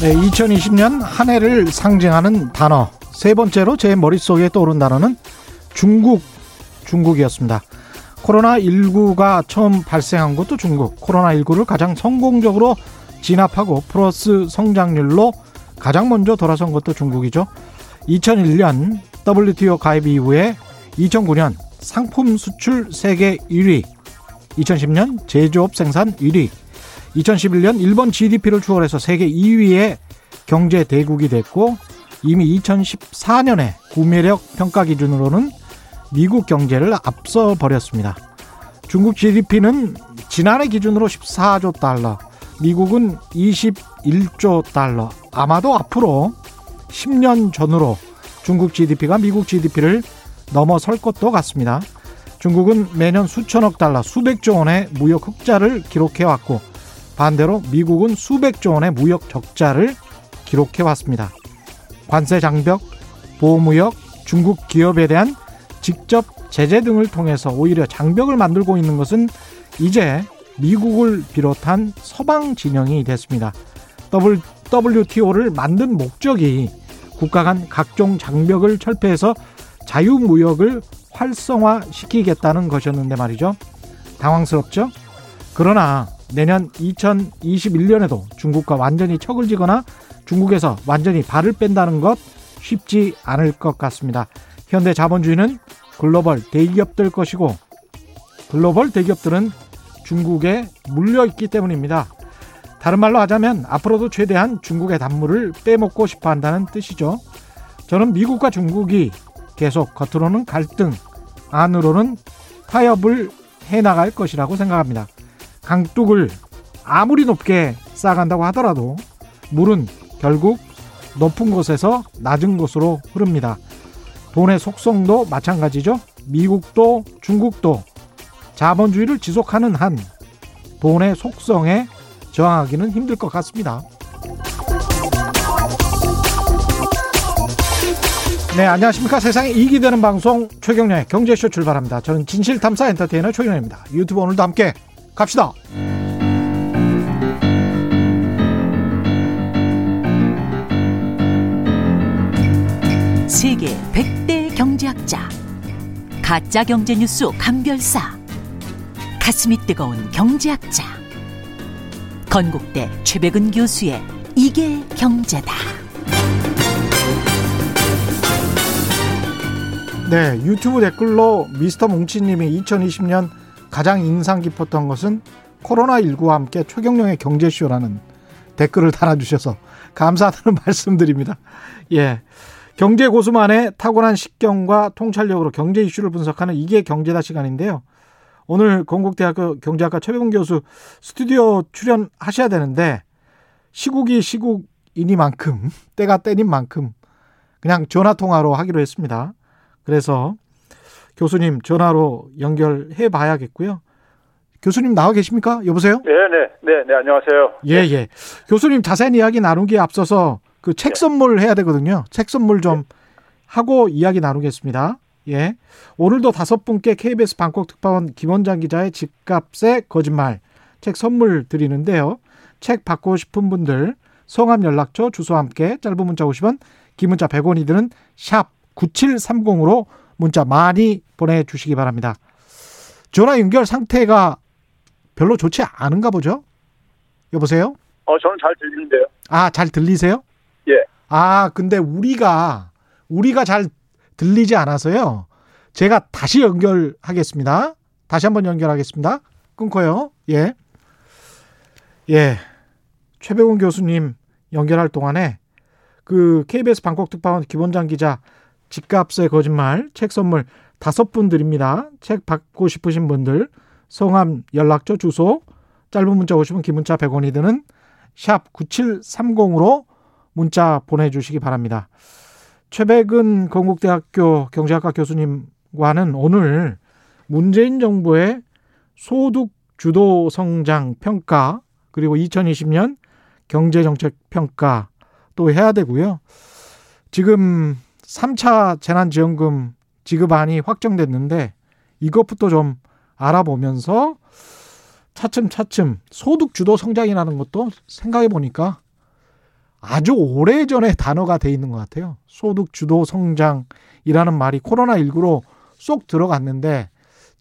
네, 2020년 한 해를 상징하는 단어. 세 번째로 제 머릿속에 떠오른 단어는 중국, 중국이었습니다. 코로나19가 처음 발생한 것도 중국. 코로나19를 가장 성공적으로 진압하고 플러스 성장률로 가장 먼저 돌아선 것도 중국이죠. 2001년 WTO 가입 이후에 2009년 상품 수출 세계 1위, 2010년 제조업 생산 1위, 2011년 일본 GDP를 추월해서 세계 2위의 경제 대국이 됐고 이미 2014년에 구매력 평가 기준으로는 미국 경제를 앞서 버렸습니다. 중국 GDP는 지난해 기준으로 14조 달러, 미국은 21조 달러. 아마도 앞으로 10년 전으로 중국 GDP가 미국 GDP를 넘어설 것도 같습니다. 중국은 매년 수천억 달러, 수백조 원의 무역 흑자를 기록해 왔고 반대로 미국은 수백조 원의 무역 적자를 기록해 왔습니다. 관세 장벽, 보호무역, 중국 기업에 대한 직접 제재 등을 통해서 오히려 장벽을 만들고 있는 것은 이제 미국을 비롯한 서방 진영이 됐습니다. WTO를 만든 목적이 국가 간 각종 장벽을 철폐해서 자유무역을 활성화시키겠다는 것이었는데 말이죠. 당황스럽죠? 그러나 내년 2021년에도 중국과 완전히 척을 지거나 중국에서 완전히 발을 뺀다는 것 쉽지 않을 것 같습니다. 현대 자본주의는 글로벌 대기업들 것이고 글로벌 대기업들은 중국에 물려 있기 때문입니다. 다른 말로 하자면 앞으로도 최대한 중국의 단물을 빼먹고 싶어 한다는 뜻이죠. 저는 미국과 중국이 계속 겉으로는 갈등, 안으로는 타협을 해나갈 것이라고 생각합니다. 강둑을 아무리 높게 쌓아간다고 하더라도 물은 결국 높은 곳에서 낮은 곳으로 흐릅니다. 돈의 속성도 마찬가지죠. 미국도 중국도 자본주의를 지속하는 한 돈의 속성에 저항하기는 힘들 것 같습니다. 네, 안녕하십니까. 세상에 이익이 되는 방송 최경련의 경제쇼 출발합니다. 저는 진실탐사 엔터테이너 최경련입니다. 유튜브 오늘도 함께 갑시다. 세계 100대 경제학자 가짜 경제 뉴스 감별사 가슴이 뜨거운 경제학자 건국대 최백은 교수의 이게 경제다. 네, 유튜브 댓글로 미스터 뭉치님이 2020년 가장 인상 깊었던 것은 코로나19와 함께 최경령의 경제쇼라는 댓글을 달아주셔서 감사하다는 말씀드립니다. 예. 경제 고수만의 타고난 식견과 통찰력으로 경제 이슈를 분석하는 이게 경제다 시간인데요. 오늘 건국대학교 경제학과 최병훈 교수 스튜디오 출연하셔야 되는데 시국이 시국이니만큼 때가 때인 만큼 그냥 전화 통화로 하기로 했습니다. 그래서 교수님 전화로 연결해 봐야겠고요. 교수님 나와 계십니까? 여보세요? 네, 네, 네, 네, 안녕하세요. 예, 예. 교수님 자세한 이야기 나누기에 앞서서 그책 네. 선물 해야 되거든요. 책 선물 좀 네. 하고 이야기 나누겠습니다. 예. 오늘도 다섯 분께 KBS 방콕 특파원 김원장 기자의 집값의 거짓말 책 선물 드리는데요. 책 받고 싶은 분들 성함 연락처 주소와 함께 짧은 문자 50원, 긴 문자 100원이 드는 샵 9730으로 문자 많이 보내주시기 바랍니다. 전화 연결 상태가 별로 좋지 않은가 보죠? 여보세요? 어, 저는 잘 들리는데요. 아, 잘 들리세요? 예. 아, 근데 우리가, 우리가 잘 들리지 않아서요. 제가 다시 연결하겠습니다. 다시 한번 연결하겠습니다. 끊고요. 예. 예. 최백운 교수님 연결할 동안에 그 KBS 방콕 특파원 기본장 기자 집값의 거짓말 책 선물 다섯 분 드립니다. 책 받고 싶으신 분들 성함, 연락처, 주소 짧은 문자 오시면 긴 문자 100원이 드는 샵 9730으로 문자 보내 주시기 바랍니다. 최백은 건국대학교 경제학과 교수님과는 오늘 문재인 정부의 소득 주도 성장 평가 그리고 2020년 경제 정책 평가 또 해야 되고요. 지금 3차 재난지원금 지급안이 확정됐는데 이것부터 좀 알아보면서 차츰차츰 소득 주도 성장이라는 것도 생각해 보니까 아주 오래전에 단어가 돼 있는 것 같아요. 소득 주도 성장이라는 말이 코로나19로 쏙 들어갔는데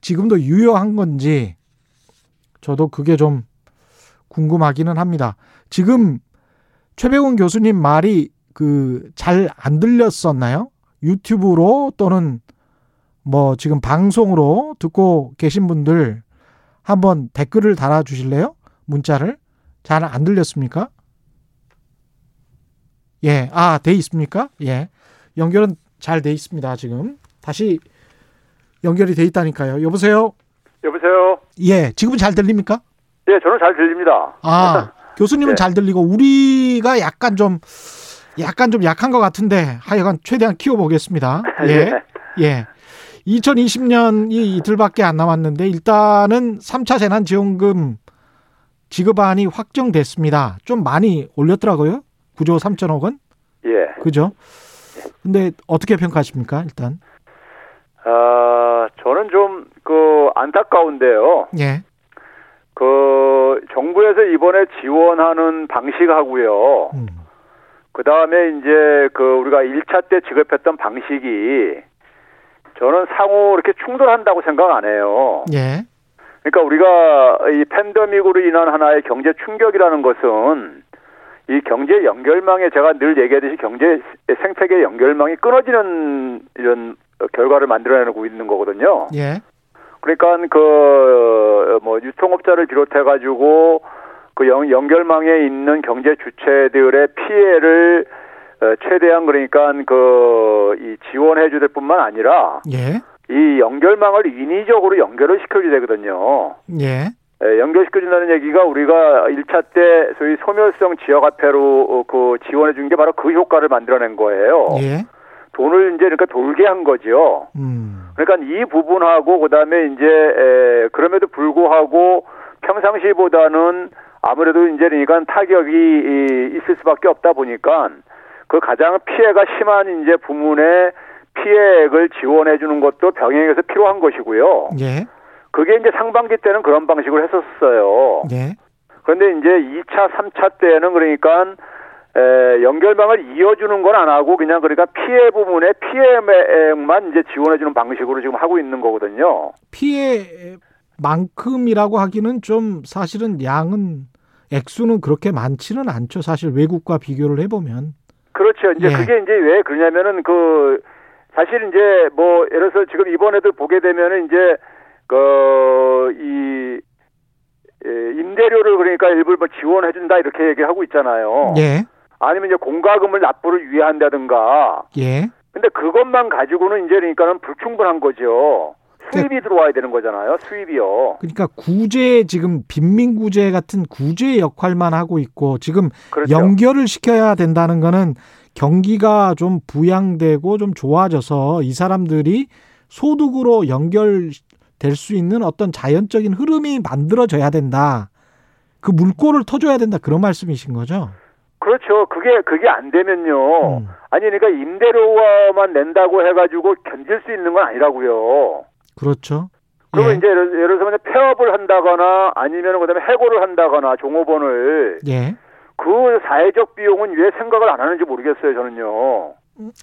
지금도 유효한 건지 저도 그게 좀 궁금하기는 합니다. 지금 최백운 교수님 말이 그 잘 안 들렸었나요? 유튜브로 또는 뭐 지금 방송으로 듣고 계신 분들 한번 댓글을 달아 주실래요? 문자를 잘 안 들렸습니까? 예, 아, 돼 있습니까? 예. 연결은 잘 돼 있습니다, 지금. 다시 연결이 돼 있다니까요. 여보세요? 여보세요? 예, 지금은 잘 들립니까? 예, 저는 잘 들립니다. 아, 교수님은 네. 잘 들리고 우리가 약간 좀 약간 좀 약한 것 같은데 하여간 최대한 키워보겠습니다. 예, 예. 2020년이 이틀밖에 안 남았는데 일단은 3차 재난지원금 지급안이 확정됐습니다. 좀 많이 올렸더라고요. 9조 3천억 원. 예. 그죠? 근데 어떻게 평가하십니까? 일단. 아, 저는 좀, 그, 안타까운데요. 예. 그, 정부에서 이번에 지원하는 방식하고요. 음. 그 다음에 이제, 그, 우리가 1차 때 지급했던 방식이, 저는 상호 이렇게 충돌한다고 생각 안 해요. 예. 그러니까 우리가 이 팬데믹으로 인한 하나의 경제 충격이라는 것은 이 경제 연결망에 제가 늘 얘기하듯이 경제 생태계 연결망이 끊어지는 이런 결과를 만들어내고 있는 거거든요. 예. 그러니까 그 뭐 유통업자를 비롯해 가지고 그 연, 연결망에 있는 경제 주체들의 피해를 어, 최대한 그러니까 그 이 지원해 줄 뿐만 아니라 예. 이 연결망을 인위적으로 연결을 시켜줘야 되거든요. 예. 에, 연결시켜준다는 얘기가 우리가 1차 때 소위 소멸성 지역화폐로 어, 그 지원해 준 게 바로 그 효과를 만들어낸 거예요. 예. 돈을 이제 그러니까 돌게 한 거죠. 음. 그러니까 이 부분하고 그다음에 이제 에, 그럼에도 불구하고 평상시보다는 아무래도 이제 그러니까 타격이 이, 있을 수밖에 없다 보니까 그 가장 피해가 심한 이제 부문에 피해액을 지원해 주는 것도 병행해서 필요한 것이고요. 예. 그게 이제 상반기 때는 그런 방식으로 했었어요. 예. 그런데 이제 2차, 3차 때는 그러니까 에, 연결망을 이어주는 건 안 하고 그냥 그러니까 피해 부분에 피해액만 이제 지원해주는 방식으로 지금 하고 있는 거거든요. 피해만큼이라고 하기는 좀 사실은 양은 액수는 그렇게 많지는 않죠. 사실 외국과 비교를 해보면. 그렇죠. 이제 예. 그게 이제 왜 그러냐면은 그 사실 이제 뭐 예를 들어서 지금 이번에도 보게 되면은 이제 그이 임대료를 그러니까 일부를 뭐 지원해 준다 이렇게 얘기하고 있잖아요. 예. 아니면 이제 공과금을 납부를 유예한다든가. 예. 근데 그것만 가지고는 이제 그러니까는 불충분한 거죠. 수입이 들어와야 되는 거잖아요. 수입이요. 그러니까 구제 지금 빈민구제 같은 구제 역할만 하고 있고 지금 그렇죠. 연결을 시켜야 된다는 거는 경기가 좀 부양되고 좀 좋아져서 이 사람들이 소득으로 연결 될 수 있는 어떤 자연적인 흐름이 만들어져야 된다. 그 물꼬를 터줘야 된다. 그런 말씀이신 거죠? 그렇죠. 그게 그게 안 되면요. 음. 아니 그러니까 임대료만 낸다고 해가지고 견딜 수 있는 건 아니라고요. 그렇죠. 그러면 예. 이제 예를, 예를 들어서 폐업을 한다거나 아니면 그다음에 해고를 한다거나 종업원을 예. 그 사회적 비용은 왜 생각을 안 하는지 모르겠어요. 저는요.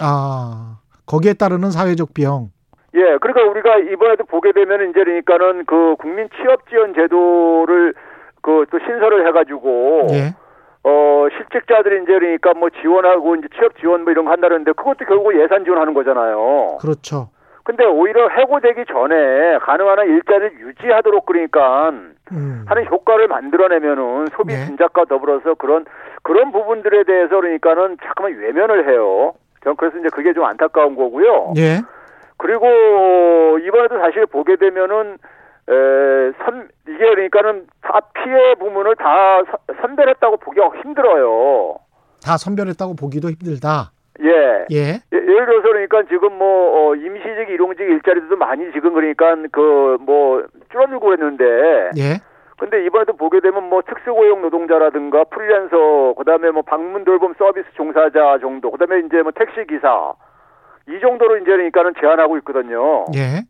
아, 거기에 따르는 사회적 비용. 예, 그러니까 우리가 이번에도 보게 되면 이제 그러니까는 그 국민 취업 지원 제도를 그 또 신설을 해가지고 예. 어 실직자들이 이제 그러니까 뭐 지원하고 이제 취업 지원 뭐 이런 거 한다는데 그것도 결국 예산 지원하는 거잖아요. 그렇죠. 근데 오히려 해고되기 전에 가능한 한 일자리를 유지하도록 그러니까 음. 하는 효과를 만들어내면은 소비 네. 진작과 더불어서 그런 그런 부분들에 대해서 그러니까는 자꾸만 외면을 해요. 저는 그래서 이제 그게 좀 안타까운 거고요. 예. 그리고 이번에도 사실 보게 되면은 에, 선 이게 그러니까는 다 피해 부문을 다 선- 선별했다고 보기가 힘들어요. 다 선별했다고 보기도 힘들다. 예. 예. 예, 예를 들어서 그러니까 지금 뭐 어, 임시직 일용직 일자리도 많이 지금 그러니까 그 뭐 줄어들고 그랬는데 예. 근데 이번에도 보게 되면 뭐 특수고용 노동자라든가 프리랜서, 그 다음에 뭐 방문 돌봄 서비스 종사자 정도, 그 다음에 이제 뭐 택시 기사 이 정도로 이제 그러니까는 제한하고 있거든요. 예.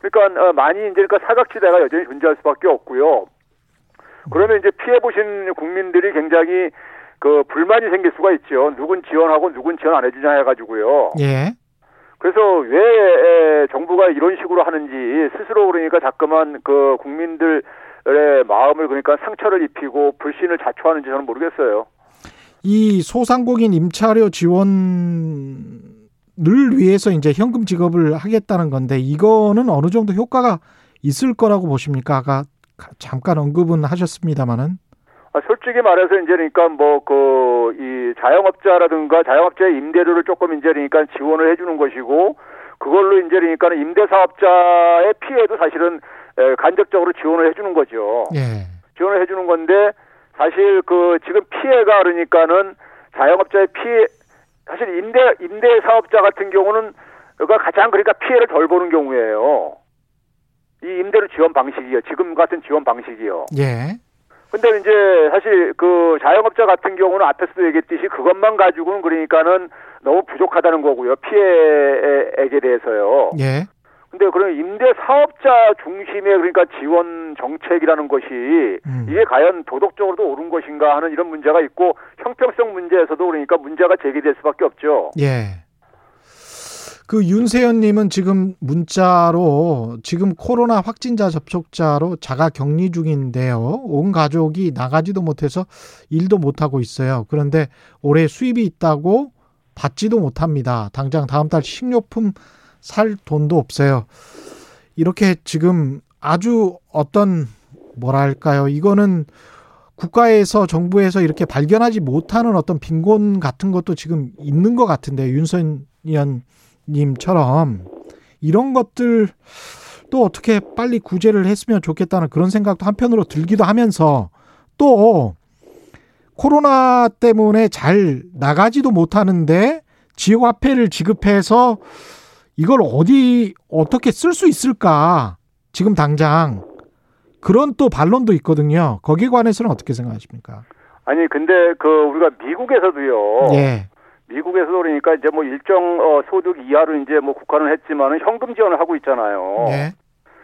그러니까 어, 많이 이제 그러니까 사각지대가 여전히 존재할 수밖에 없고요. 그러면 이제 피해 보신 국민들이 굉장히 그 불만이 생길 수가 있죠. 누군 지원하고 누군 지원 안 해주냐 해가지고요. 예. 그래서 왜 에, 정부가 이런 식으로 하는지 스스로 그러니까 자꾸만 그 국민들의 마음을 그러니까 상처를 입히고 불신을 자초하는지 저는 모르겠어요. 이 소상공인 임차료 지원 을 위해서 이제 현금 지급을 하겠다는 건데 이거는 어느 정도 효과가 있을 거라고 보십니까? 아까 잠깐 언급은 하셨습니다마는. 아, 솔직히 말해서 이제 그러니까 뭐 그 이 자영업자라든가 자영업자의 임대료를 조금 이제 그러니까 지원을 해주는 것이고 그걸로 이제 그러니까 임대사업자의 피해도 사실은 에, 간접적으로 지원을 해주는 거죠. 예. 지원을 해주는 건데 사실 그 지금 피해가 그러니까는 자영업자의 피해 사실 임대 임대 사업자 같은 경우는 가 가장 그러니까 피해를 덜 보는 경우예요. 이 임대료 지원 방식이요. 지금 같은 지원 방식이요. 예. 근데 이제 사실 그 자영업자 같은 경우는 앞에서도 얘기했듯이 그것만 가지고는 그러니까는 너무 부족하다는 거고요. 피해액에 대해서요. 예. 근데 그런 임대 사업자 중심의 그러니까 지원 정책이라는 것이 음. 이게 과연 도덕적으로도 옳은 것인가 하는 이런 문제가 있고 형평성 문제에서도 그러니까 문제가 제기될 수밖에 없죠. 예. 그 윤세연님은 지금 문자로 지금 코로나 확진자 접촉자로 자가 격리 중인데요. 온 가족이 나가지도 못해서 일도 못하고 있어요. 그런데 올해 수입이 있다고 받지도 못합니다. 당장 다음 달 식료품 살 돈도 없어요. 이렇게 지금 아주 어떤 뭐랄까요? 이거는 국가에서 정부에서 이렇게 발견하지 못하는 어떤 빈곤 같은 것도 지금 있는 것 같은데 윤선연 님처럼 이런 것들 또 어떻게 빨리 구제를 했으면 좋겠다는 그런 생각도 한편으로 들기도 하면서 또 코로나 때문에 잘 나가지도 못하는데 지역 화폐를 지급해서 이걸 어디 어떻게 쓸 수 있을까 지금 당장 그런 또 반론도 있거든요. 거기에 관해서는 어떻게 생각하십니까? 아니 근데 그 우리가 미국에서도요. 예. 미국에서도 그러니까 이제 뭐 일정 어, 소득 이하로 이제 뭐 국가는 했지만은 현금 지원을 하고 있잖아요. 예.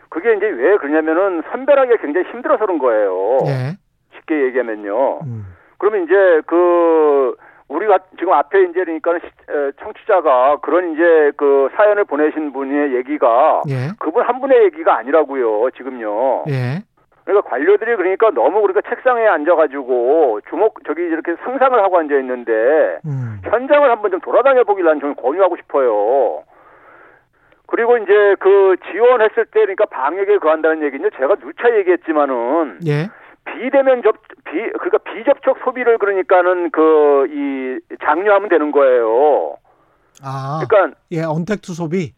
그게 이제 왜 그러냐면은 선별하기가 굉장히 힘들어서 그런 거예요. 예. 쉽게 얘기하면요. 음. 그러면 이제 그 우리가 지금 앞에 이제 그러니까 청취자가 그런 이제 그 사연을 보내신 분의 얘기가 예. 그분 한 분의 얘기가 아니라고요. 지금요. 예. 그러니까 관료들이 그러니까 너무 그러니까 책상에 앉아가지고 주목 저기 이렇게 상상을 하고 앉아 있는데 음. 현장을 한번 좀 돌아다녀 난 저는 권유하고 싶어요. 그리고 이제 그 지원했을 때 그러니까 방역에 거한다는 얘기는요. 제가 누차 얘기했지만은 예. 비대면 접, 비, 그러니까 비접촉 소비를 그러니까는 그, 이, 장려하면 되는 거예요. 아. 그러니까, 예, 언택트 소비.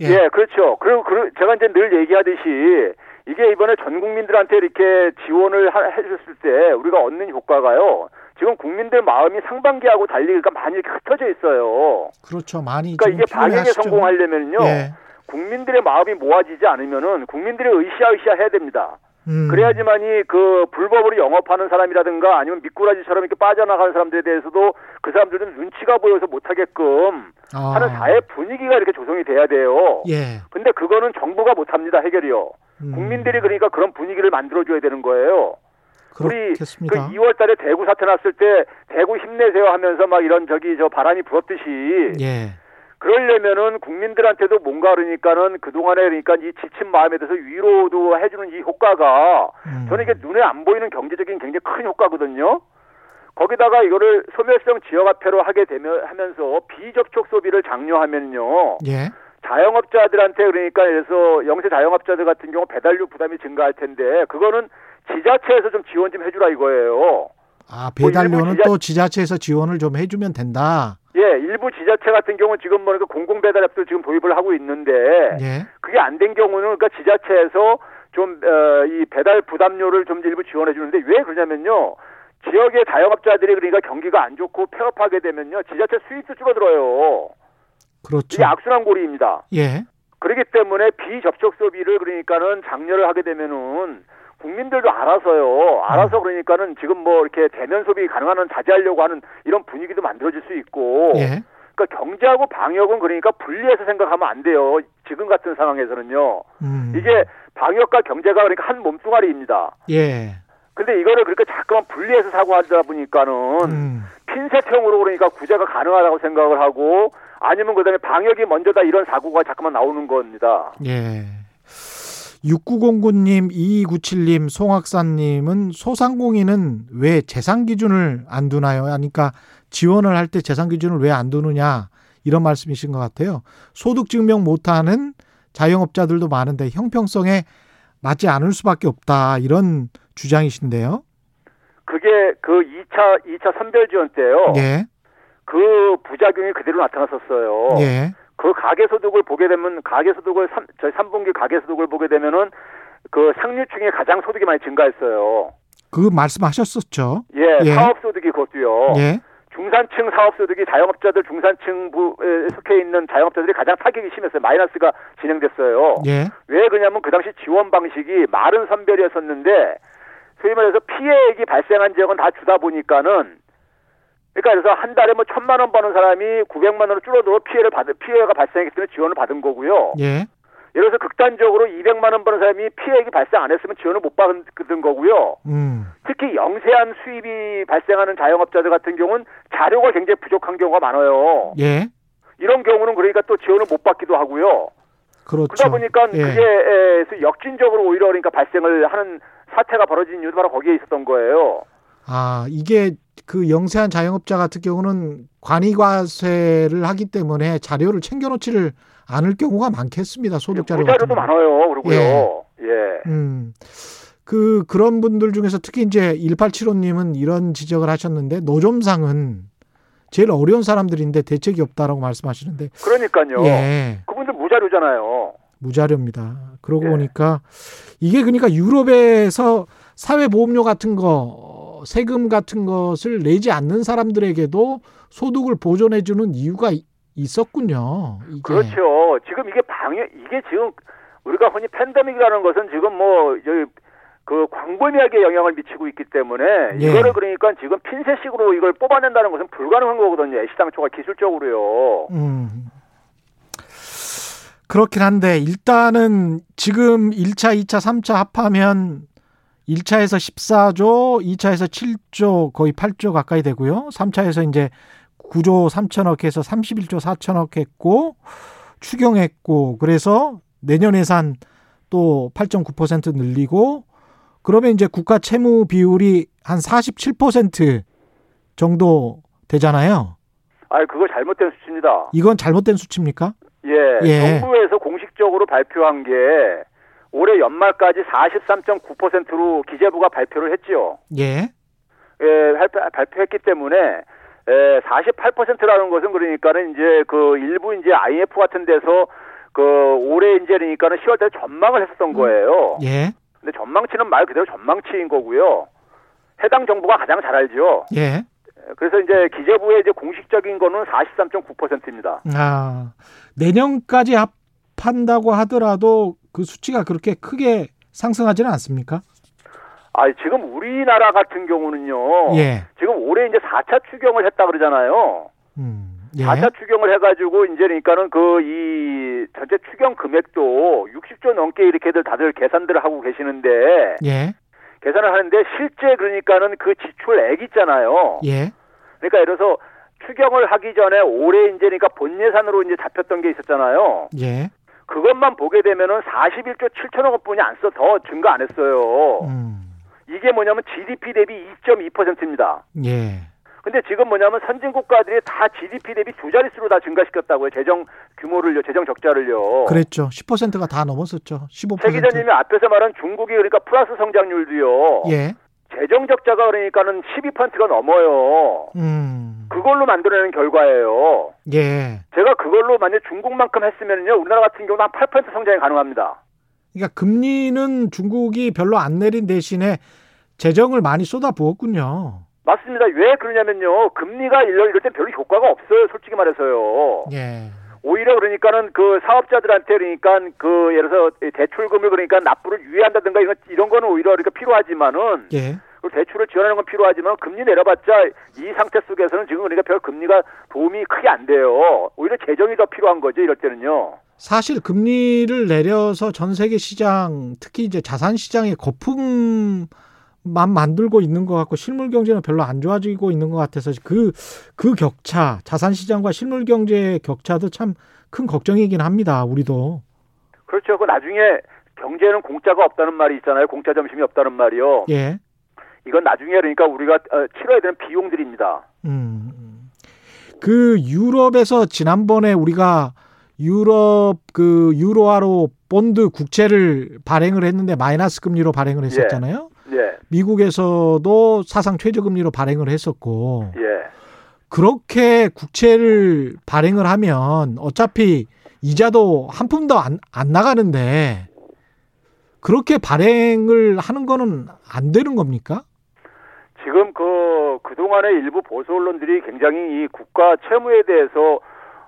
예, 예 그렇죠. 그리고, 그, 제가 이제 늘 얘기하듯이 이게 이번에 전 국민들한테 이렇게 지원을 하, 해줬을 때 우리가 얻는 효과가요. 지금 국민들 마음이 상반기하고 달리 그러니까 많이 이렇게 흩어져 있어요. 그렇죠. 많이. 그러니까 이게 방역에 하시죠. 성공하려면요. 예. 국민들의 마음이 모아지지 않으면은 국민들이 으쌰으쌰 해야 됩니다. 음. 그래야지만이 그 불법으로 영업하는 사람이라든가 아니면 미꾸라지처럼 이렇게 빠져나가는 사람들에 대해서도 그 사람들은 눈치가 보여서 못하게끔 아. 하는 사회 분위기가 이렇게 조성이 돼야 돼요. 예. 근데 그거는 정부가 못합니다 해결이요. 음. 국민들이 그러니까 그런 분위기를 만들어줘야 되는 거예요. 우리 그 그렇겠습니다. 2월달에 대구 사태 났을 때 대구 힘내세요 하면서 막 이런 저기 저 바람이 불었듯이 예. 그러려면은 국민들한테도 뭔가 그러니까는 그동안에 그러니까 이 지친 마음에 대해서 위로도 해주는 이 효과가 음. 저는 이게 눈에 안 보이는 경제적인 굉장히 큰 효과거든요. 거기다가 이거를 소멸성 지역화폐로 하게 되면 하면서 비접촉 소비를 장려하면요. 예. 자영업자들한테 그러니까 그래서 영세 자영업자들 같은 경우 배달료 부담이 증가할 텐데 그거는 지자체에서 좀 지원 좀 해주라 이거예요. 아, 뭐 배달료는 일부 지자- 또 지자체에서 지원을 좀 해주면 된다. 예, 일부 지자체 같은 경우 지금 뭐 그러니까 공공 배달 앱도 지금 도입을 하고 있는데 예. 그게 안 된 경우는 그러니까 지자체에서 좀 이 배달 부담료를 좀 일부 지원해 주는데 왜 그러냐면요. 지역의 자영업자들이 그러니까 경기가 안 좋고 폐업하게 되면요. 지자체 수입도 줄어들어요. 그렇죠. 이게 악순환 고리입니다. 예. 그렇기 때문에 비접촉 소비를 그러니까는 장려를 하게 되면은 국민들도 알아서요. 알아서 그러니까는 지금 뭐 이렇게 대면 소비 가능한 한 자제하려고 하는 이런 분위기도 만들어질 수 있고. 예. 그러니까 경제하고 방역은 그러니까 분리해서 생각하면 안 돼요. 지금 같은 상황에서는요. 음. 이게 방역과 경제가 그러니까 한 몸뚱아리입니다. 예. 근데 이거를 그렇게 자꾸만 분리해서 사고하다 보니까는 음. 핀셋형으로 그러니까 구제가 가능하다고 생각을 하고 아니면 그다음에 방역이 먼저다 이런 사고가 자꾸만 나오는 겁니다. 예. 6909님, 2297님, 송학사님은 소상공인은 왜 재산 기준을 안 두나요? 그러니까 지원을 할 때 재산 기준을 왜 안 두느냐 이런 말씀이신 것 같아요. 소득 증명 못하는 자영업자들도 많은데 형평성에 맞지 않을 수밖에 없다 이런 주장이신데요. 그게 그 2차 2차 선별 지원 때요. 예, 그 부작용이 그대로 나타났었어요. 예, 그 가계소득을 보게 되면 가계소득을 삼, 저희 3분기 가계소득을 보게 되면은 그 상류층이 가장 소득이 많이 증가했어요. 그 말씀하셨었죠. 예, 예. 사업소득이 그것도요. 예, 중산층 사업소득이 자영업자들 중산층부에 속해 있는 자영업자들이 가장 타격이 심했어요. 마이너스가 진행됐어요. 예, 왜 그러냐면 그 당시 지원 방식이 마른 선별이었었는데 소위 말해서 피해액이 발생한 지역은 다 주다 보니까는 그러니까 그래서 한 달에 뭐 천만 원 버는 사람이 900만 원으로 줄어도 피해를 받은 피해가 발생했기 때문에 지원을 받은 거고요. 예, 예를 들어서 극단적으로 200만 원 버는 사람이 피해액이 발생 안 했으면 지원을 못 받은 거고요. 음, 특히 영세한 수입이 발생하는 자영업자들 같은 경우는 자료가 굉장히 부족한 경우가 많아요. 예, 이런 경우는 그러니까 또 지원을 못 받기도 하고요. 그렇죠. 그러다 보니까 예. 그게 에, 역진적으로 오히려 그러니까 발생을 하는 사태가 벌어진 이유도 바로 거기에 있었던 거예요. 아, 이게 그 영세한 자영업자 같은 경우는 관이과세를 하기 때문에 자료를 챙겨놓지를 않을 경우가 많겠습니다. 소득 자료 거. 많아요. 그리고요. 예. 음. 그 그런 분들 중에서 특히 이제 1875님은 이런 지적을 하셨는데 노점상은 제일 어려운 사람들인데 대책이 없다라고 말씀하시는데 그러니까요. 예. 그분들 무자료잖아요. 무자료입니다. 그러고 예. 보니까 이게 그러니까 유럽에서 사회보험료 같은 거 세금 같은 것을 내지 않는 사람들에게도 소득을 보존해 주는 이유가 이- 있었군요. 이게. 그렇죠. 지금 이게 방역 이게 지금 우리가 흔히 팬데믹이라는 것은 지금 뭐 여기 그 광범위하게 영향을 미치고 있기 때문에 예. 이거를 그러니까 지금 핀셋식으로 이걸 뽑아낸다는 것은 불가능한 거거든요. 애시당초가 기술적으로요. 음. 그렇긴 한데 일단은 지금 1차, 2차, 3차 합하면 1차에서 14조, 2차에서 7조 거의 8조 가까이 되고요. 3차에서 이제 9조 3천억 해서 31조 4천억 했고 추경했고 그래서 내년 예산 또 8.9% 늘리고 그러면 이제 국가 채무 비율이 한 47% 정도 되잖아요. 아, 그거 잘못된 수치입니다. 이건 잘못된 수치입니까? 예, 예. 정부에서 공식적으로 발표한 게 올해 연말까지 43.9%로 기재부가 발표를 했지요. 예. 예, 발표, 발표했기 때문에 예, 48%라는 것은 그러니까는 이제 그 일부 이제 IMF 같은 데서 그 올해 이제 그러니까는 10월 달에 전망을 했었던 거예요. 예. 근데 전망치는 말 그대로 전망치인 거고요. 해당 정부가 가장 잘 알죠. 예. 그래서 이제 기재부의 이제 공식적인 거는 43.9%입니다. 아, 내년까지 합한다고 하더라도 그 수치가 그렇게 크게 상승하지는 않습니까? 아, 지금 우리나라 같은 경우는요. 예. 지금 올해 이제 4차 추경을 했다 그러잖아요. 음. 예. 4차 추경을 해가지고 이제 그러니까는 그 이 전체 추경 금액도 60조 넘게 이렇게들 다들 계산들을 하고 계시는데 예. 계산을 하는데 실제 그러니까는 그 지출액 있잖아요. 예. 그러니까 예를 들어서 추경을 하기 전에 올해 이제 그러니까 본 예산으로 이제 잡혔던 게 있었잖아요. 예. 그것만 보게 되면은 41조 7천억 원뿐이 안 써 더 증가 안 했어요. 음. 이게 뭐냐면 GDP 대비 2.2%입니다. 예. 근데 지금 뭐냐면 선진 국가들이 다 GDP 대비 두 자릿수로 다 증가시켰다고요. 재정 규모를요, 재정 적자를요. 그랬죠. 10%가 다 넘었었죠. 15%. 최 기자님이 앞에서 말한 중국이 그러니까 플러스 성장률도요. 예. 재정 적자가 그러니까는 12%가 넘어요. 음. 그걸로 만들어내는 결과예요. 예. 제가 그걸로 만약 중국만큼 했으면요, 우리나라 같은 경우는 한 8% 성장이 가능합니다. 그러니까 금리는 중국이 별로 안 내린 대신에 재정을 많이 쏟아부었군요. 맞습니다. 왜 그러냐면요, 금리가 이럴, 이럴 때 별로 효과가 없어요. 솔직히 말해서요. 예. 오히려 그러니까는 그 사업자들한테 그러니까 그 예를 들어서 대출금을 그러니까 납부를 유예한다든가 이런 이런 거는 오히려 그러니까 필요하지만은 예. 그 대출을 지원하는 건 필요하지만 금리 내려봤자 이 상태 속에서는 지금 그러니까 별 금리가 도움이 크게 안 돼요. 오히려 재정이 더 필요한 거죠. 이럴 때는요. 사실 금리를 내려서 전 세계 시장, 특히 이제 자산 시장의 거품 만 만들고 있는 것 같고 실물 경제는 별로 안 좋아지고 있는 것 같아서 그, 그 격차, 자산 시장과 실물 경제의 격차도 참 큰 걱정이긴 합니다. 우리도. 그렇죠. 그 나중에 경제는 공짜가 없다는 말이 있잖아요. 공짜 점심이 없다는 말이요. 예. 이건 나중에 그러니까 우리가 어, 치러야 되는 비용들입니다. 음. 그 유럽에서 지난번에 우리가 유럽 그 유로화로 본드 국채를 발행을 했는데 마이너스 금리로 발행을 했었잖아요. 예, 미국에서도 사상 최저금리로 발행을 했었고 예. 그렇게 국채를 발행을 하면 어차피 이자도 한 푼도 안, 안 나가는데 그렇게 발행을 하는 거는 안 되는 겁니까? 지금 그 그동안의 일부 보수 언론들이 굉장히 이 국가 채무에 대해서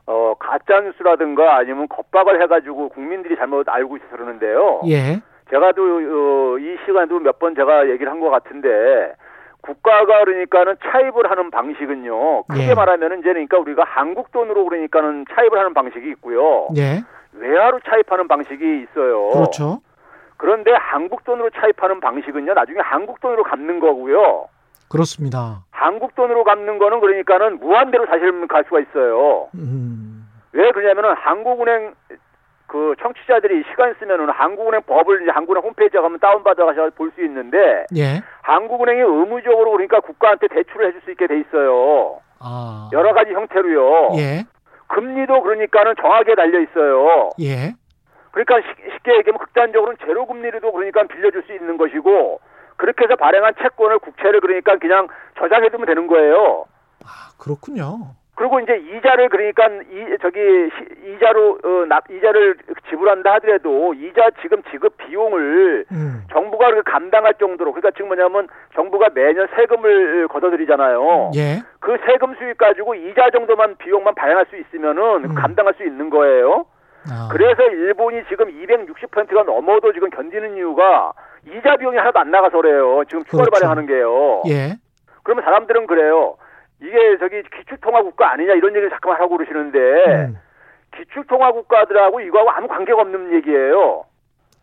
어 가짜 뉴스라든가 아니면 겁박을 해 가지고 국민들이 잘못 알고 있어서 그러는데요. 예. 제가 또이 시간도 몇 번 제가 얘기를 한 것 같은데 국가가 그러니까는 차입을 하는 방식은요. 크게 예. 말하면은 이제 그러니까 우리가 한국 돈으로 그러니까는 차입을 하는 방식이 있고요. 예. 외화로 차입하는 방식이 있어요. 그렇죠. 그런데 한국 돈으로 차입하는 방식은요. 나중에 한국 돈으로 갚는 거고요. 그렇습니다. 한국 돈으로 갚는 거는 그러니까는 무한대로 사실 갈 수가 있어요. 음. 왜 그러냐면은 한국은행 그 청취자들이 시간 쓰면은 한국은행 법을 이제 한국은행 홈페이지에 가면 다운받아 가서 볼 수 있는데 예. 한국은행이 의무적으로 그러니까 국가한테 대출을 해줄 수 있게 돼 있어요. 아. 여러 가지 형태로요. 예. 금리도 그러니까는 정하게 달려 있어요. 예. 그러니까 쉽- 쉽게 얘기하면 극단적으로는 제로 금리로도 그러니까 빌려줄 수 있는 것이고 그렇게 해서 발행한 채권을 국채를 그러니까 그냥 저장해두면 되는 거예요. 아, 그렇군요. 그리고 이제 이자를 그러니까 이 저기 시- 이자로 어, 납 이자를 지불한다 하더라도 이자 지금 지급 비용을 음. 정부가 감당할 정도로 그러니까 지금 뭐냐면 정부가 매년 세금을 걷어들이잖아요. 예. 그 세금 수익 가지고 이자 정도만 비용만 발행할 수 있으면은 음. 감당할 수 있는 거예요. 아. 그래서 일본이 지금 260%가 넘어도 지금 견디는 이유가 이자 비용이 하나도 안 나가서 그래요. 지금 추가로 그렇죠. 발행하는 게요. 예. 그러면 사람들은 그래요. 이게 저기 기축통화국가 아니냐 이런 얘기를 자꾸만 하고 그러시는데 음. 기축통화국가들하고 이거하고 아무 관계가 없는 얘기예요.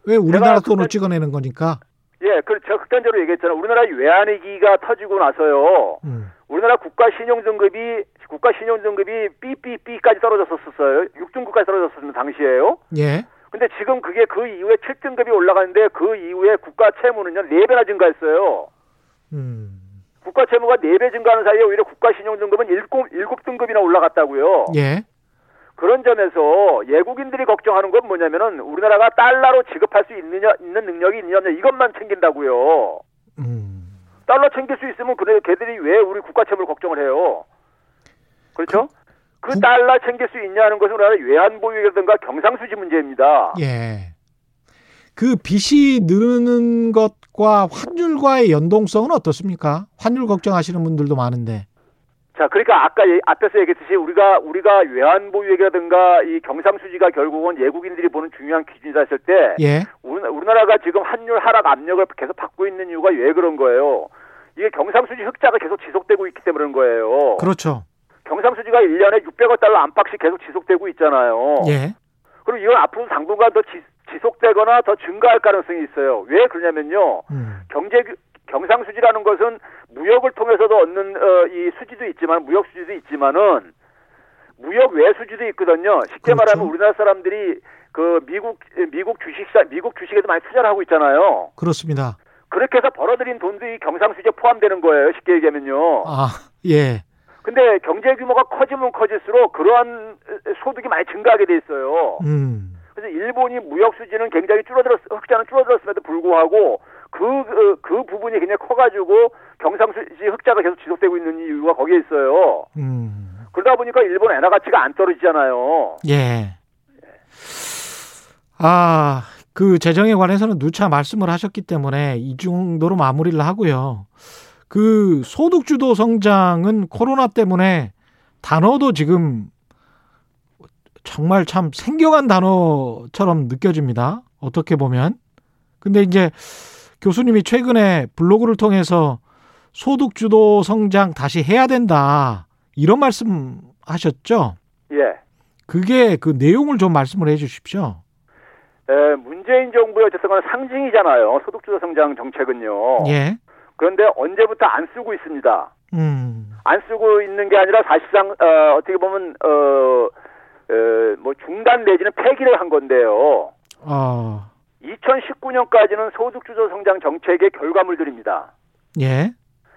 왜 우리나라 돈을 찍어내는 거니까? 예, 그 제가 극단적으로 얘기했잖아요. 우리나라 외환위기가 터지고 나서요. 음. 우리나라 국가 신용 등급이 국가 신용 등급이 BBB까지 떨어졌었어요. 6등급까지 떨어졌었는 당시에요. 예. 근데 지금 그게 그 이후에 7등급이 올라가는데 그 이후에 국가 채무는요 4배나 증가했어요. 음. 국가 채무가 4배 증가하는 사이에 오히려 국가 신용 등급은 7, 7등급이나 올라갔다고요. 예. 그런 점에서 외국인들이 걱정하는 건 뭐냐면은 우리나라가 달러로 지급할 수 있느냐 있는 능력이 있느냐 없느냐 이것만 챙긴다고요. 음. 달러 챙길 수 있으면 그래 걔들이 왜 우리 국가 채무를 걱정을 해요? 그렇죠? 그, 국- 달러 챙길 수 있냐는 것은 우리나라 외환 보유라든가 경상수지 문제입니다. 예. 그 빚이 느는 것과 환율과의 연동성은 어떻습니까? 환율 걱정하시는 분들도 많은데. 자, 그러니까 아까 예- 앞에서 얘기했듯이 우리가 우리가 외환 보유액이라든가 이 경상수지가 결국은 외국인들이 보는 중요한 기준이다 했을 때 예. 우리- 우리나라가 지금 환율 하락 압력을 계속 받고 있는 이유가 왜 그런 거예요? 이게 경상수지 흑자가 계속 지속되고 있기 때문에 그런 거예요. 그렇죠. 경상수지가 1년에 600억 달러 안팎씩 계속 지속되고 있잖아요. 예. 그리고 이건 앞으로 당분간 더 지, 지속되거나 더 증가할 가능성이 있어요. 왜 그러냐면요. 음. 경제 규- 경상수지라는 것은 무역을 통해서도 얻는 어, 이 수지도 있지만 무역 수지도 있지만은 무역 외 수지도 있거든요. 쉽게 그렇죠. 말하면 우리나라 사람들이 그 미국 미국 주식사 미국 주식에도 많이 투자를 하고 있잖아요. 그렇습니다. 그렇게 해서 벌어들인 돈도 이 경상수지에 포함되는 거예요. 쉽게 얘기하면요. 아, 예. 근데 경제 규모가 커지면 커질수록 그러한 소득이 많이 증가하게 돼 있어요. 음. 그래서 일본이 무역 수지는 굉장히 줄어들었 흑자는 줄어들었음에도 불구하고 그, 그, 그 부분이 굉장히 커가지고 경상수지 흑자가 계속 지속되고 있는 이유가 거기에 있어요. 음. 그러다 보니까 일본 엔화 가치가 안 떨어지잖아요. 예. 아, 그 재정에 관해서는 누차 말씀을 하셨기 때문에 이 정도로 마무리를 하고요. 그 소득주도 성장은 코로나 때문에 단어도 지금 정말 참 생경한 단어처럼 느껴집니다. 어떻게 보면. 근데 이제 교수님이 최근에 블로그를 통해서 소득주도 성장 다시 해야 된다. 이런 말씀 하셨죠? 예. 그게 그 내용을 좀 말씀을 해 주십시오. 에, 문재인 정부의 어쨌든 상징이잖아요. 소득주도 성장 정책은요. 예. 그런데 언제부터 안 쓰고 있습니다. 음. 안 쓰고 있는 게 아니라 사실상 어, 어떻게 보면 어, 어, 뭐 중단 내지는 폐기를 한 건데요. 어. 2019년까지는 소득 주도 성장 정책의 결과물들입니다. 예.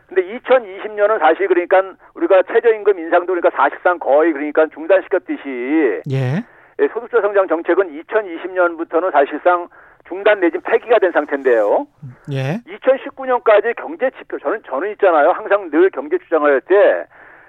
근데 2020년은 사실 그러니까 우리가 최저임금 인상도 그러니까 사실상 거의 그러니까 중단시켰듯이 예. 예, 소득주도 성장 정책은 2020년부터는 사실상 중단 내지 폐기가 된 상태인데요. 예. 2019년까지 경제 지표 저는 저는 있잖아요. 항상 늘 경제 주장을 할때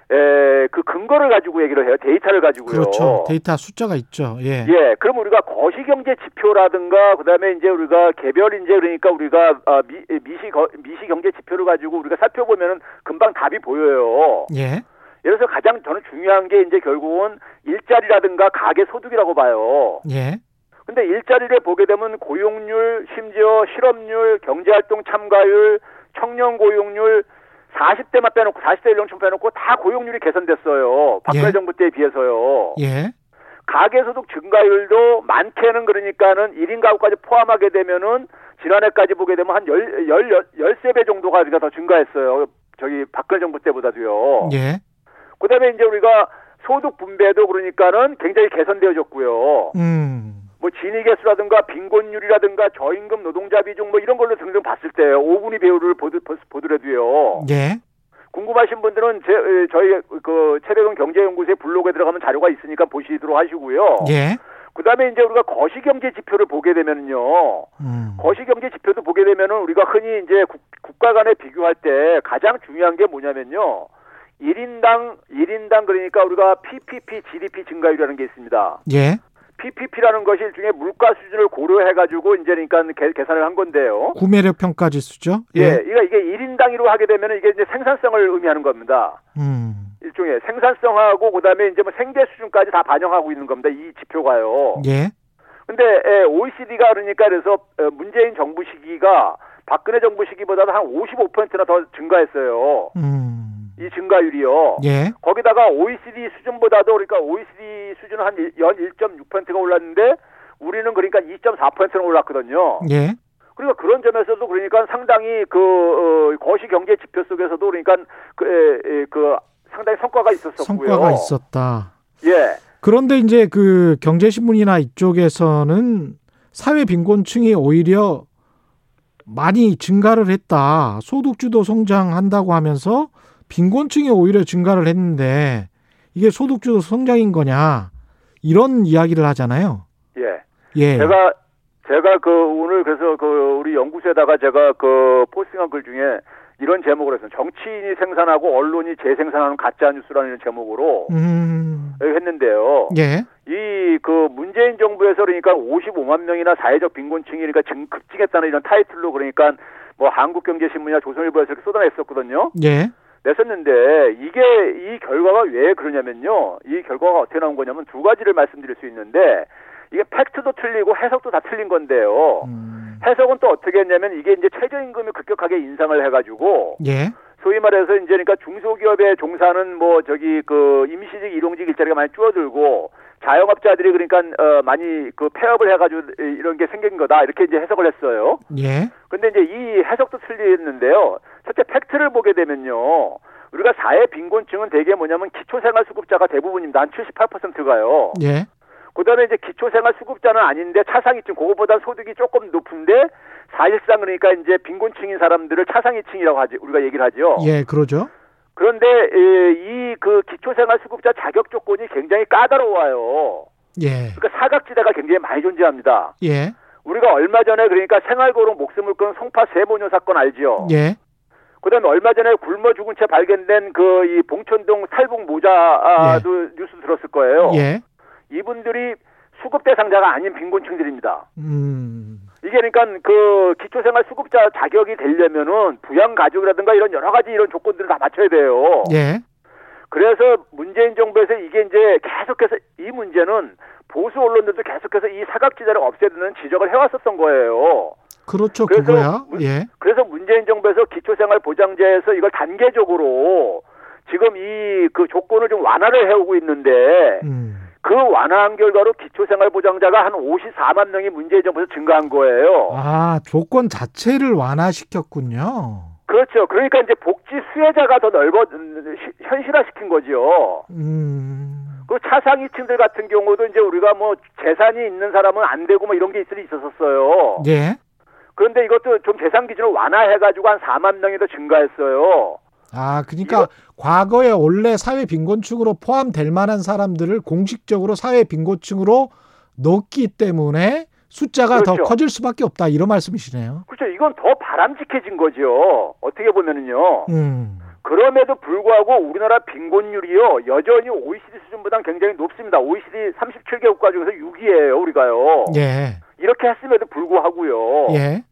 에, 그 근거를 가지고 얘기를 해요. 데이터를 가지고요. 그렇죠. 데이터 숫자가 있죠. 예. 예, 그럼 우리가 거시경제 지표라든가 그다음에 이제 우리가 개별 이제 그러니까 우리가 아, 미, 미시 거, 미시 경제 지표를 가지고 우리가 살펴보면은 금방 답이 보여요. 예. 예를 들어서 가장 저는 중요한 게 이제 결국은 일자리라든가 가계 소득이라고 봐요. 예. 근데 일자리를 보게 되면 고용률, 심지어 실업률, 경제활동 참가율, 청년 고용률 40대만 빼놓고 40대 연령층 빼놓고 다 고용률이 개선됐어요. 박근혜 예. 정부 때에 비해서요. 예. 가계소득 증가율도 많게는 그러니까는 1인 가구까지 포함하게 되면은 지난해까지 보게 되면 한 열, 열, 열, 열세 배 정도가 우리가 더 증가했어요. 저기 박근혜 정부 때보다도요. 예. 그 다음에 이제 우리가 소득 분배도 그러니까는 굉장히 개선되어졌고요. 음. 뭐 진위 개수라든가 빈곤율이라든가 저임금 노동자 비중 뭐 이런 걸로 등등 봤을 때 5분위 배우를 보드, 보더라도요. 예. 궁금하신 분들은 제, 에, 저희 그 최대동 경제연구소의 블로그에 들어가면 자료가 있으니까 보시도록 하시고요. 예. 그다음에 이제 우리가 거시경제 지표를 보게 되면은요. 음. 거시경제 지표도 보게 되면은 우리가 흔히 이제 국, 국가 간에 비교할 때 가장 중요한 게 뭐냐면요. 1인당 1인당 그러니까 우리가 PPP GDP 증가율이라는 게 있습니다. 예. PPP라는 것이 일종의 물가 수준을 고려해 가지고 이제 그러니까 개- 계산을 한 건데요. 구매력 평가 지수죠? 예, 이거 이게 1인 단위로 하게 되면 이게 이제 생산성을 의미하는 겁니다. 음. 일종의 생산성하고 그다음에 이제 뭐 생계 수준까지 다 반영하고 있는 겁니다. 이 지표가요. 예. 근데 OECD가 그러니까 그래서 어, 문재인 정부 시기가 박근혜 정부 시기보다도 한 55%나 더 증가했어요. 음. 이 증가율이요. 예. 거기다가 OECD 수준보다도 그러니까 OECD 수준은 한연 1.6%가 올랐는데 우리는 그러니까 2.4%는 올랐거든요. 예. 그러니까 그런 점에서도 그러니까 상당히 그 어, 거시 경제 지표 속에서도 그러니까 그, 에, 에, 그 상당히 성과가 있었었고요. 성과가 있었다. 예. 그런데 이제 그 경제신문이나 이쪽에서는 사회 빈곤층이 오히려 많이 증가를 했다. 소득주도 성장한다고 하면서 빈곤층이 오히려 증가를 했는데 이게 소득주도 성장인 거냐. 이런 이야기를 하잖아요. 예. 예. 제가 제가 그 오늘 그래서 그 우리 연구소에다가 제가 그 포스팅한 글 중에 이런 제목을 했어요. 정치인이 생산하고 언론이 재생산하는 가짜 뉴스라는 제목으로 음. 했는데요. 예. 이 그 문재인 정부에서 그러니까 55만 명이나 사회적 빈곤층이 그러니까 증 급증했다는 이런 타이틀로 그러니까 뭐 한국경제신문이나 조선일보에서 이렇게 쏟아냈었거든요. 예. 냈었는데 이게 이 결과가 왜 그러냐면요. 이 결과가 어떻게 나온 거냐면 두 가지를 말씀드릴 수 있는데 이게 팩트도 틀리고 해석도 다 틀린 건데요. 음. 해석은 또 어떻게 했냐면 이게 이제 최저임금이 급격하게 인상을 해가지고 예. 소위 말해서 이제 그러니까 중소기업에 종사하는 뭐 저기 그 임시직 일용직 일자리가 많이 줄어들고 자영업자들이 그러니까 어 많이 그 폐업을 해가지고 이런 게 생긴 거다 이렇게 이제 해석을 했어요. 예. 근데 이제 이 해석도 틀리는데요. 첫째 팩트를 보게 되면요. 우리가 사회 빈곤층은 대개 뭐냐면 기초생활수급자가 대부분입니다. 한 78%가요. 예. 그다음에 이제 기초생활수급자는 아닌데 차상위층 그거보다 소득이 조금 높은데 사실상 그러니까 이제 빈곤층인 사람들을 차상위층이라고 하지 우리가 얘기를 하죠. 예, 그러죠. 그런데 이 그 기초생활수급자 자격 조건이 굉장히 까다로워요. 예. 그러니까 사각지대가 굉장히 많이 존재합니다. 예. 우리가 얼마 전에 그러니까 생활고로 목숨을 끊은 송파 세모녀 사건 알죠? 예. 그다음에 얼마 전에 굶어 죽은 채 발견된 그 이 봉천동 탈북 모자도 뉴스 들었을 거예요. 예. 이분들이 수급 대상자가 아닌 빈곤층들입니다. 음. 이게 그러니까 그 기초생활 수급자 자격이 되려면은 부양 가족이라든가 이런 여러 가지 이런 조건들을 다 맞춰야 돼요. 예. 그래서 문재인 정부에서 이게 이제 계속해서 이 문제는 보수 언론들도 계속해서 이 사각지대를 없애야 되는 지적을 해왔었던 거예요. 그렇죠. 그래서 그거야. 문- 예. 그래서 문재인 정부에서 기초생활 보장제에서 이걸 단계적으로 지금 이 그 조건을 좀 완화를 해오고 있는데 음. 그 완화한 결과로 기초생활보장자가 한 54만 명이 문재인 정부에서 증가한 거예요. 아, 조건 자체를 완화시켰군요. 그렇죠. 그러니까 이제 복지 수혜자가 더 넓어 시- 현실화시킨 거죠. 음. 그 차상위층들 같은 경우도 이제 우리가 뭐 재산이 있는 사람은 안 되고 뭐 이런 게 있을 있었었어요. 예. 그런데 이것도 좀 재산 기준을 완화해가지고 한 4만 명이 더 증가했어요. 아, 그러니까 과거에 원래 사회 빈곤층으로 포함될 만한 사람들을 공식적으로 사회 빈곤층으로 넣기 때문에 숫자가 더 그렇죠. 커질 수밖에 없다 이런 말씀이시네요. 그렇죠. 이건 더 바람직해진 거죠. 어떻게 보면은요. 음. 그럼에도 불구하고 우리나라 빈곤율이요 여전히 OECD 수준보다 굉장히 높습니다. OECD 37개국가 중에서 6위예요, 우리가요. 예. 이렇게 했음에도 불구하고요. 예.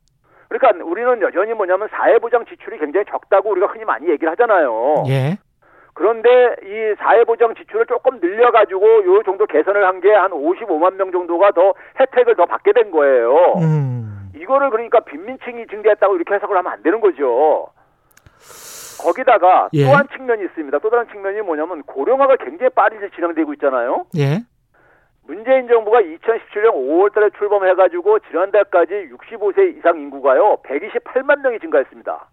그러니까 우리는 여전히 뭐냐면 사회보장 지출이 굉장히 적다고 우리가 흔히 많이 얘기를 하잖아요. 예. 그런데 이 사회보장 지출을 조금 늘려가지고 요 정도 개선을 한 게 한 55만 명 정도가 더 혜택을 더 받게 된 거예요. 음. 이거를 그러니까 빈민층이 증대했다고 이렇게 해석을 하면 안 되는 거죠. 거기다가 예. 또한 측면이 있습니다. 또 다른 측면이 뭐냐면 고령화가 굉장히 빠르게 진행되고 있잖아요. 예. 문재인 정부가 2017년 5월 달에 출범해가지고 지난달까지 65세 이상 인구가요, 128만 명이 증가했습니다.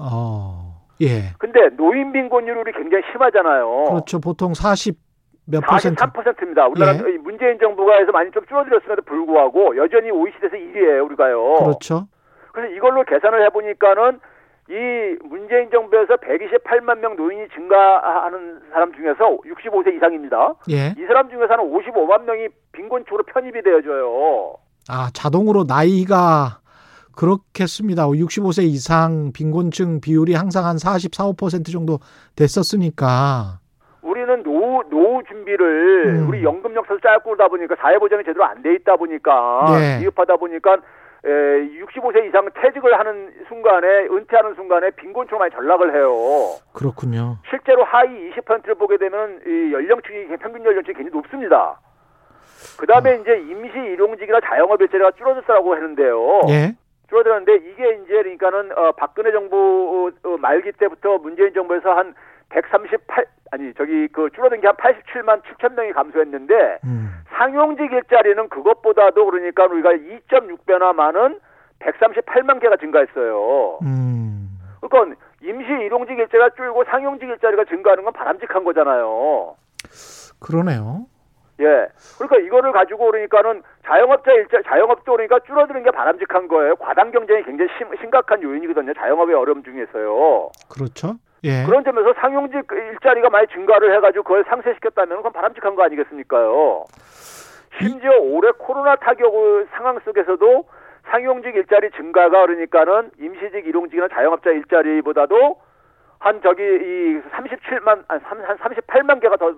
어. 예. 근데 노인 빈곤율이 굉장히 심하잖아요. 그렇죠. 보통 40 몇 퍼센트. 43%입니다. 우리나라 예. 이 문재인 정부가 해서 많이 좀 줄어들었음에도 불구하고 여전히 OECD에서 1위예요, 우리가요. 그렇죠. 그래서 이걸로 계산을 해보니까는 이 문재인 정부에서 128만 명 노인이 증가하는 사람 중에서 65세 이상입니다. 예. 이 사람 중에서는 55만 명이 빈곤층으로 편입이 되어져요. 아, 자동으로 나이가 그렇겠습니다. 65세 이상 빈곤층 비율이 항상 한 44, 5% 정도 됐었으니까. 우리는 노후, 노후 준비를 음. 우리 연금 역사도 짧고 그러다 보니까 사회보장이 제대로 안 돼 있다 보니까 예. 미흡하다 보니까 에, 65세 이상 퇴직을 하는 순간에 은퇴하는 순간에 빈곤층으로 많이 전락을 해요. 그렇군요. 실제로 하위 20%를 보게 되면 이 연령층이 평균 연령층이 굉장히 높습니다. 그 다음에 이제 임시 일용직이나 자영업 일자리가 줄어들었다고 했는데요. 예. 줄어들었는데 이게 이제 그러니까는 어, 박근혜 정부 어, 말기 때부터 문재인 정부에서 한 138 아니 저기 그 줄어든 게 한 87만 7천 명이 감소했는데 음. 상용직 일자리는 그것보다도 그러니까 우리가 2.6배나 많은 138만 개가 증가했어요. 음. 그러니까 임시 일용직 일자리가 줄고 상용직 일자리가 증가하는 건 바람직한 거잖아요. 그러네요. 예. 그러니까 이거를 가지고 그러니까는 자영업자 일자 자영업도 그러니까 줄어드는 게 바람직한 거예요. 과당 경쟁이 굉장히 심, 심각한 요인이거든요. 자영업의 어려움 중에서요. 그렇죠. 예. 그런 점에서 상용직 일자리가 많이 증가를 해가지고 그걸 상쇄시켰다면 그건 바람직한 거 아니겠습니까요? 심지어 올해 코로나 타격 상황 속에서도 상용직 일자리 증가가 그러니까는 임시직 일용직이나 자영업자 일자리보다도 한 저기 이 37만 한 38만 개가 더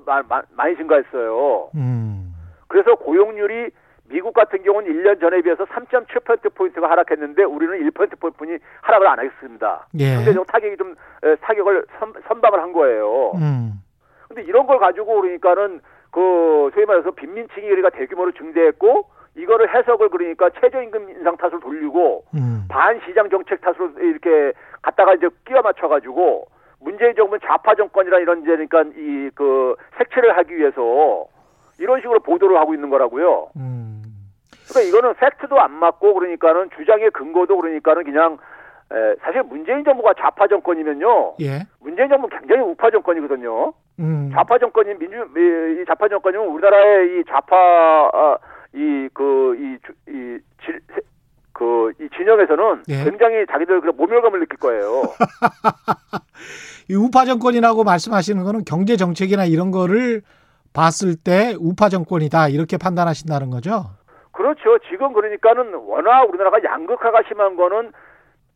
많이 증가했어요. 음. 그래서 고용률이 미국 같은 경우는 1년 전에 비해서 3.7%포인트가 하락했는데 우리는 1%포인트 하락을 안 하겠습니다. 예. 상대적 타격이 좀 에, 타격을 선, 선방을 한 거예요. 음. 근데 이런 걸 가지고 그러니까는 그 소위 말해서 빈민층이 우리가 대규모로 증대했고 이거를 해석을 그러니까 최저임금 인상 탓을 돌리고 음. 반시장 정책 탓으로 이렇게 갖다가 이제 끼워 맞춰 가지고 문재인 정부는 좌파 정권이라 이런 이제 그러니까 이 그 색채를 하기 위해서 이런 식으로 보도를 하고 있는 거라고요. 음. 그러니까 이거는 팩트도 안 맞고 그러니까는 주장의 근거도 그러니까는 그냥 에, 사실 문재인 정부가 좌파 정권이면요. 예. 문재인 정부 는 굉장히 우파 정권이거든요. 음. 좌파 정권이 민주 이, 이 좌파 정권이면 우리나라의 이 좌파 아, 이그 이이그이 진영에서는 예. 굉장히 자기들 그 모멸감을 느낄 거예요. 이 우파 정권이라고 말씀하시는 거는 경제 정책이나 이런 거를 봤을 때 우파 정권이다 이렇게 판단하신다는 거죠. 그렇죠. 지금 그러니까는 워낙 우리나라가 양극화가 심한 거는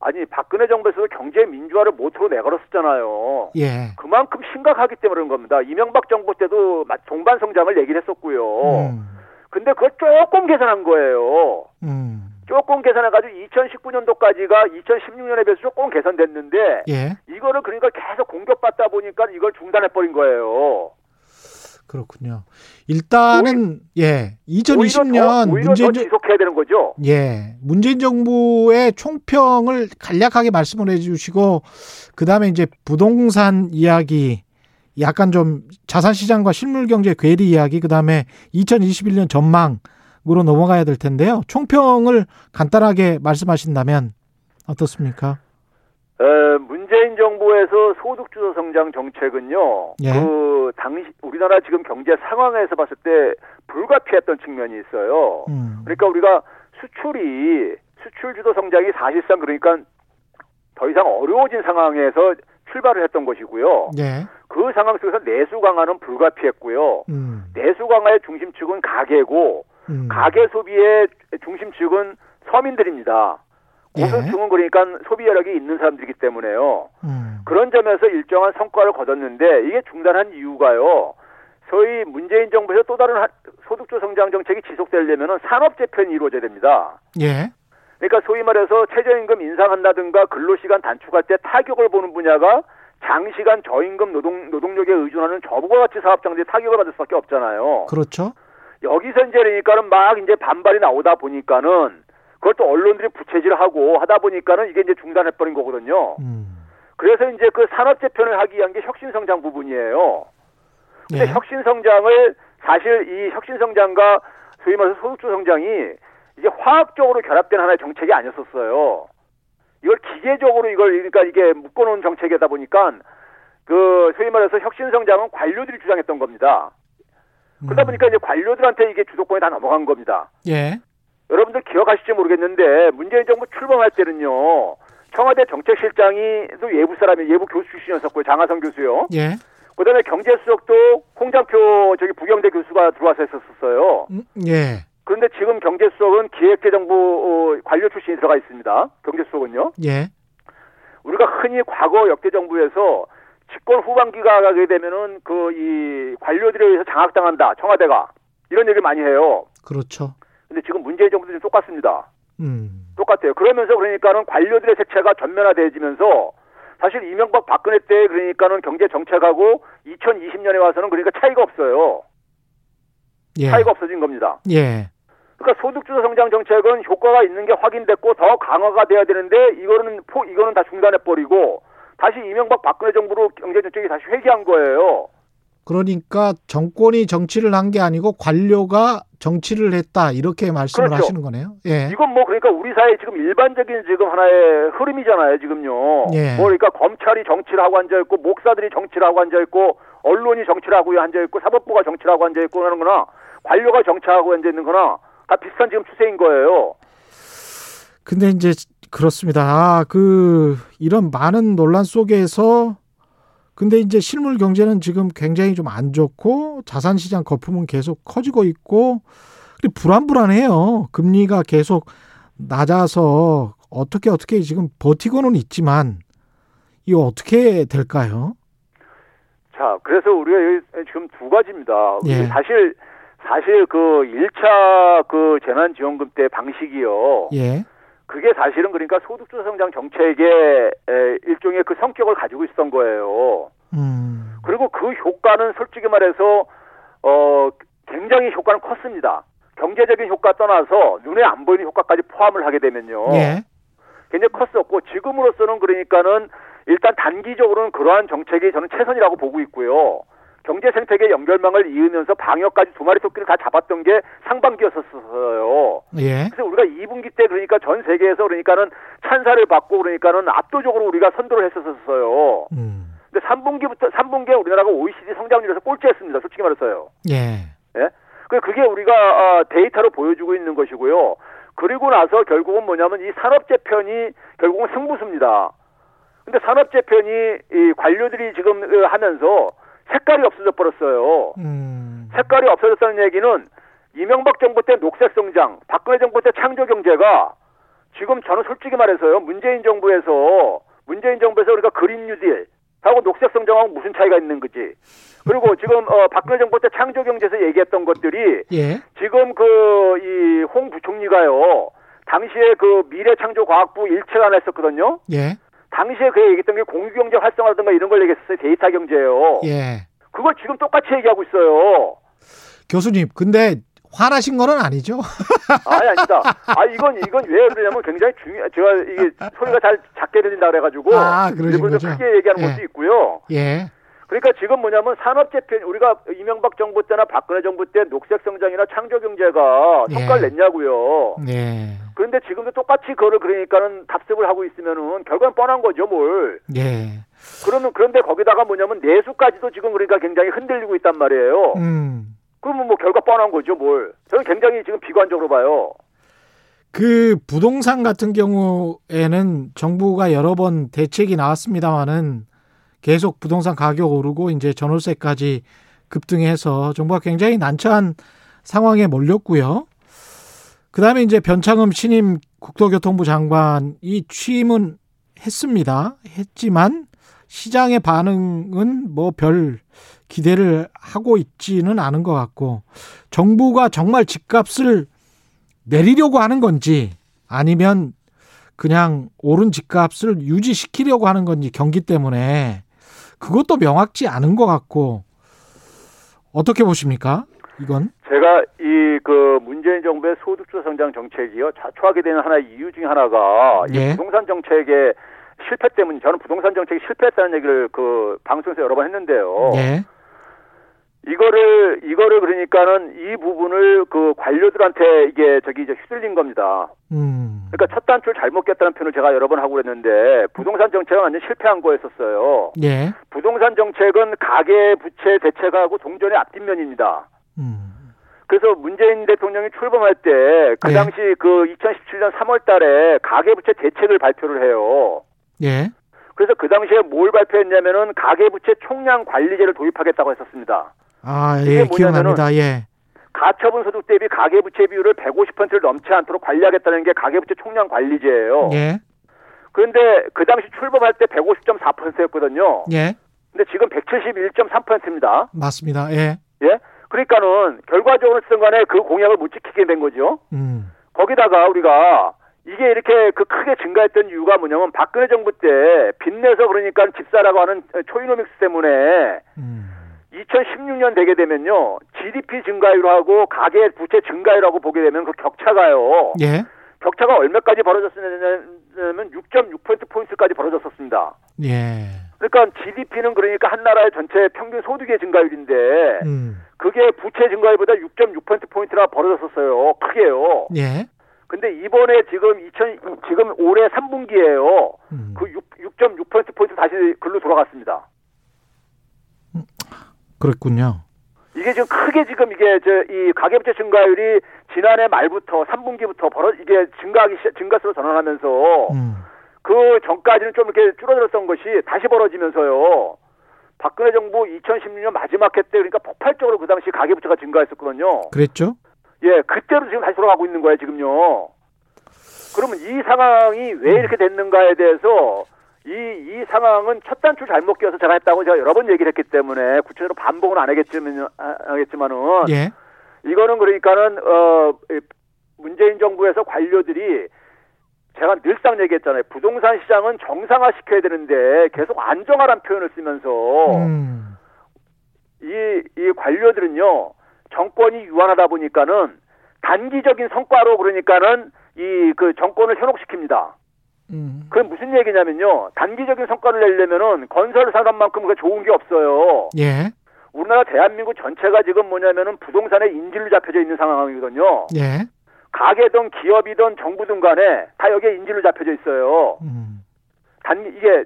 아니 박근혜 정부에서도 경제 민주화를 모토로 내걸었었잖아요. 예. 그만큼 심각하기 때문에 그런 겁니다. 이명박 정부 때도 마- 동반 성장을 얘기를 했었고요. 음. 근데 그걸 조금 개선한 거예요. 음. 조금 개선해가지고 2019년도까지가 2016년에 비해서 조금 개선됐는데 예. 이거를 그러니까 계속 공격받다 보니까 이걸 중단해 버린 거예요. 그렇군요. 일단은 예. 2020년 오히려 더, 오히려 문재인 더 정- 지속해야 되는 거죠. 예. 문재인 정부의 총평을 간략하게 말씀을 해 주시고 그 다음에 이제 부동산 이야기 약간 좀 자산 시장과 실물 경제 괴리 이야기 그 다음에 2021년 전망으로 넘어가야 될 텐데요. 총평을 간단하게 말씀하신다면 어떻습니까? 에, 문 정부에서 소득주도 성장 정책은요. 예. 그 당시 우리나라 지금 경제 상황에서 봤을 때 불가피했던 측면이 있어요. 음. 그러니까 우리가 수출이 수출 주도 성장이 사실상 그러니까 더 이상 어려워진 상황에서 출발을 했던 것이고요. 예. 그 상황 속에서 내수 강화는 불가피했고요. 음. 내수 강화의 중심축은 가계고 음. 가계 소비의 중심축은 서민들입니다. 예. 고소층은 그러니까 소비 여력이 있는 사람들이기 때문에요. 음. 그런 점에서 일정한 성과를 거뒀는데 이게 중단한 이유가요. 소위 문재인 정부에서 또 다른 하- 소득주 성장 정책이 지속되려면 산업 재편이 이루어져야 됩니다. 예. 그러니까 소위 말해서 최저임금 인상한다든가 근로시간 단축할 때 타격을 보는 분야가 장시간 저임금 노동 노동력에 의존하는 저부가 가치 사업 장들이 타격을 받을 수밖에 없잖아요. 그렇죠. 여기서 이제 그러니까는 막 이제 반발이 나오다 보니까는 그걸 또 언론들이 부채질하고 하다 보니까는 이게 이제 중단해버린 거거든요. 음. 그래서 이제 그 산업 재편을 하기 위한 게 혁신 성장 부분이에요. 근데 예. 혁신 성장을 사실 이 혁신 성장과 소위 말해서 소득주 성장이 이게 화학적으로 결합된 하나의 정책이 아니었었어요. 이걸 기계적으로 이걸 그러니까 이게 묶어놓은 정책이다 보니까 그 소위 말해서 혁신 성장은 관료들이 주장했던 겁니다. 그러다 음. 보니까 이제 관료들한테 이게 주도권이 다 넘어간 겁니다. 예. 여러분들 기억하실지 모르겠는데 문재인 정부 출범할 때는요 청와대 정책실장이 또 외부 사람이 외부 교수 출신이었었고요 장하성 교수요. 예. 그다음에 경제수석도 홍장표 저기 부경대 교수가 들어와서 했었어요. 음, 예. 그런데 지금 경제수석은 기획재정부 어, 관료 출신이 들어가 있습니다. 경제수석은요. 예. 우리가 흔히 과거 역대 정부에서 집권 후반기가 가게 되면은 그 이 관료들에 의해서 장악당한다 청와대가 이런 얘기를 많이 해요. 그렇죠. 근데 지금 문재인 정부도 지금 똑같습니다. 음. 똑같아요. 그러면서 그러니까는 관료들의 색채가 전면화돼지면서 사실 이명박 박근혜 때 그러니까는 경제 정책하고 2020년에 와서는 그러니까 차이가 없어요. 예. 차이가 없어진 겁니다. 예. 그러니까 소득주도 성장 정책은 효과가 있는 게 확인됐고 더 강화가 돼야 되는데 이거는 포 이거는 다 중단해 버리고 다시 이명박 박근혜 정부로 경제 정책이 다시 회귀한 거예요. 그러니까 정권이 정치를 한 게 아니고 관료가 정치를 했다 이렇게 말씀을 그렇죠. 하시는 거네요. 예. 이건 뭐 그러니까 우리 사회 지금 일반적인 지금 하나의 흐름이잖아요, 지금요. 예. 뭐 그러니까 검찰이 정치를 하고 앉아 있고 목사들이 정치를 하고 앉아 있고 언론이 정치를 하고 앉아 있고 사법부가 정치를 하고 앉아 있고 하는 거나 관료가 정치하고 앉아 있는 거나 다 비슷한 지금 추세인 거예요. 근데 이제 그렇습니다. 아, 그 이런 많은 논란 속에서 근데 이제 실물 경제는 지금 굉장히 좀 안 좋고 자산 시장 거품은 계속 커지고 있고 불안불안해요. 금리가 계속 낮아서 어떻게 어떻게 지금 버티고는 있지만 이거 어떻게 될까요? 자, 그래서 우리가 여기 지금 두 가지입니다. 예. 사실 사실 그 1차 그 재난 지원금 때 방식이요. 예. 그게 사실은 그러니까 소득주 성장 정책의 에, 일종의 그 성격을 가지고 있었던 거예요. 음. 그리고 그 효과는 솔직히 말해서 어 굉장히 효과는 컸습니다. 경제적인 효과 떠나서 눈에 안 보이는 효과까지 포함을 하게 되면요. 예. 굉장히 컸었고 지금으로서는 그러니까는 일단 단기적으로는 그러한 정책이 저는 최선이라고 보고 있고요. 경제 생태계 연결망을 이으면서 방역까지 두 마리 토끼를 다 잡았던 게 상반기였었어요. 예. 그래서 우리가 2분기 때 그러니까 전 세계에서 그러니까는 찬사를 받고 그러니까는 압도적으로 우리가 선도를 했었었어요. 음. 근데 3분기부터 3분기에 우리나라가 OECD 성장률에서 꼴찌했습니다. 솔직히 말해서요. 예. 예? 그 그게 우리가 어, 데이터로 보여주고 있는 것이고요. 그리고 나서 결국은 뭐냐면 이 산업 재 편이 결국은 승부수입니다. 근데 산업 재 편이 이 관료들이 지금 어, 하면서 색깔이 없어져 버렸어요. 음. 색깔이 없어졌다는 얘기는 이명박 정부 때 녹색 성장, 박근혜 정부 때 창조 경제가 지금 저는 솔직히 말해서요. 문재인 정부에서 문재인 정부에서 우리가 그린 뉴딜 하고 녹색 성장하고 무슨 차이가 있는 거지. 그리고 지금 어 박근혜 정부 때 창조 경제에서 얘기했던 것들이 예. 지금 그 이 홍 부총리가요. 당시에 그 미래창조과학부 일체가 냈었거든요. 예. 당시에 그 얘기했던 게 공유경제 활성화라든가 이런 걸 얘기했어요. 데이터 경제요. 예. 그걸 지금 똑같이 얘기하고 있어요. 교수님, 근데 화나신 거는 아니죠? 아니 아니다. 아 이건 이건 왜 그러냐면 굉장히 중요. 제가 이게 소리가 잘 작게 들린다 그래가지고 아, 일부러? 크게 얘기하는 예. 것도 있고요. 예. 그러니까 지금 뭐냐면 산업재편 우리가 이명박 정부 때나 박근혜 정부 때 녹색 성장이나 창조 경제가 예. 성과를 냈냐고요. 예. 그런데 지금도 똑같이 그거를 그러니까는 답습을 하고 있으면은 결과는 뻔한 거죠, 뭘. 예. 그러면 그런데 거기다가 뭐냐면 내수까지도 지금 그러니까 굉장히 흔들리고 있단 말이에요. 음. 그러면 뭐 결과 뻔한 거죠, 뭘. 저는 굉장히 지금 비관적으로 봐요. 그 부동산 같은 경우에는 정부가 여러 번 대책이 나왔습니다만은 계속 부동산 가격 오르고 이제 전월세까지 급등해서 정부가 굉장히 난처한 상황에 몰렸고요. 그다음에 이제 변창흠 신임 국토교통부 장관이 취임은 했습니다. 했지만 시장의 반응은 뭐 별 기대를 하고 있지는 않은 것 같고 정부가 정말 집값을 내리려고 하는 건지 아니면 그냥 오른 집값을 유지시키려고 하는 건지 경기 때문에 그것도 명확지 않은 것 같고 어떻게 보십니까? 이건 제가 이 그 문재인 정부의 소득주 성장 정책이요 자초하게 되는 하나의 이유 중에 하나가 예. 이 부동산 정책의 실패 때문에 저는 부동산 정책이 실패했다는 얘기를 그 방송에서 여러 번 했는데요. 예, 이거를 이거를 그러니까는 이 부분을 그 관료들한테 이게 저기 이제 휘둘린 겁니다. 음, 그러니까 첫 단추를 잘못 꼈다는 표현을 제가 여러 번 하고 그랬는데 부동산 정책은 완전 실패한 거였었어요. 예, 부동산 정책은 가계 부채 대책하고 동전의 앞뒷면입니다. 음, 그래서 문재인 대통령이 출범할 때그 네. 당시 그 2017년 3월 달에 가계 부채 대책을 발표를 해요. 예, 그래서 그 당시에 뭘 발표했냐면은 가계 부채 총량 관리제를 도입하겠다고 했었습니다. 아, 예, 뭐냐면은 기억납니다. 예, 가처분 소득 대비 가계부채 비율을 150%를 넘지 않도록 관리하겠다는 게 가계부채 총량 관리제예요. 예, 그런데 그 당시 출범할 때 150.4%였거든요. 예, 근데 지금 171.3%입니다. 맞습니다. 예, 예? 그러니까는 결과적으로 쓰든 간에 그 공약을 못 지키게 된 거죠. 음, 거기다가 우리가 이게 이렇게 그 크게 증가했던 이유가 뭐냐면 박근혜 정부 때 빚내서 그러니까 집사라고 하는 초이노믹스 때문에 음, 2016년 되게 되면요. GDP 증가율하고 가계 부채 증가율하고 보게 되면 그 격차가요. 예, 격차가 얼마까지 벌어졌냐면 6.6%포인트까지 벌어졌었습니다. 예, 그러니까 GDP는 그러니까 한 나라의 전체 평균 소득의 증가율인데 음, 그게 부채 증가율보다 6.6%포인트나 벌어졌었어요. 크게요. 예, 근데 이번에 지금 2000 지금 올해 3분기에요. 음, 그 6, 6.6%포인트 다시 글로 돌아갔습니다. 그랬군요. 이게 지금 크게 지금 이게 저이 가계부채 증가율이 지난해 말부터 3분기부터 벌어 이게 증가하기 시 증가세로 전환하면서 음, 그 전까지는 좀 이렇게 줄어들었던 것이 다시 벌어지면서요. 박근혜 정부 2016년 마지막 해 때 그러니까 폭발적으로 그 당시 가계부채가 증가했었거든요. 그랬죠? 예, 그때로 지금 다시 돌아가고 있는 거예요, 지금요. 그러면 이 상황이 왜 이렇게 됐는가에 대해서 이, 이 상황은 첫 단추 잘못 껴서 제가 했다고 제가 여러 번 얘기를 했기 때문에 구체적으로 반복은 안 하겠지만, 아, 하겠지만은 예, 이거는 그러니까는, 어, 이 문재인 정부에서 관료들이 제가 늘상 얘기했잖아요. 부동산 시장은 정상화 시켜야 되는데 계속 안정화란 표현을 쓰면서 음, 이, 이 관료들은요, 정권이 유한하다 보니까는 단기적인 성과로 그러니까는 이 그 정권을 현혹시킵니다. 음, 그게 무슨 얘기냐면요, 단기적인 성과를 내려면은 건설 산업만큼 그 좋은 게 없어요. 예, 우리나라 대한민국 전체가 지금 뭐냐면은 부동산에 인질로 잡혀져 있는 상황이거든요. 예, 가게든 기업이든 정부든 간에 다 여기에 인질로 잡혀져 있어요. 음, 단 이게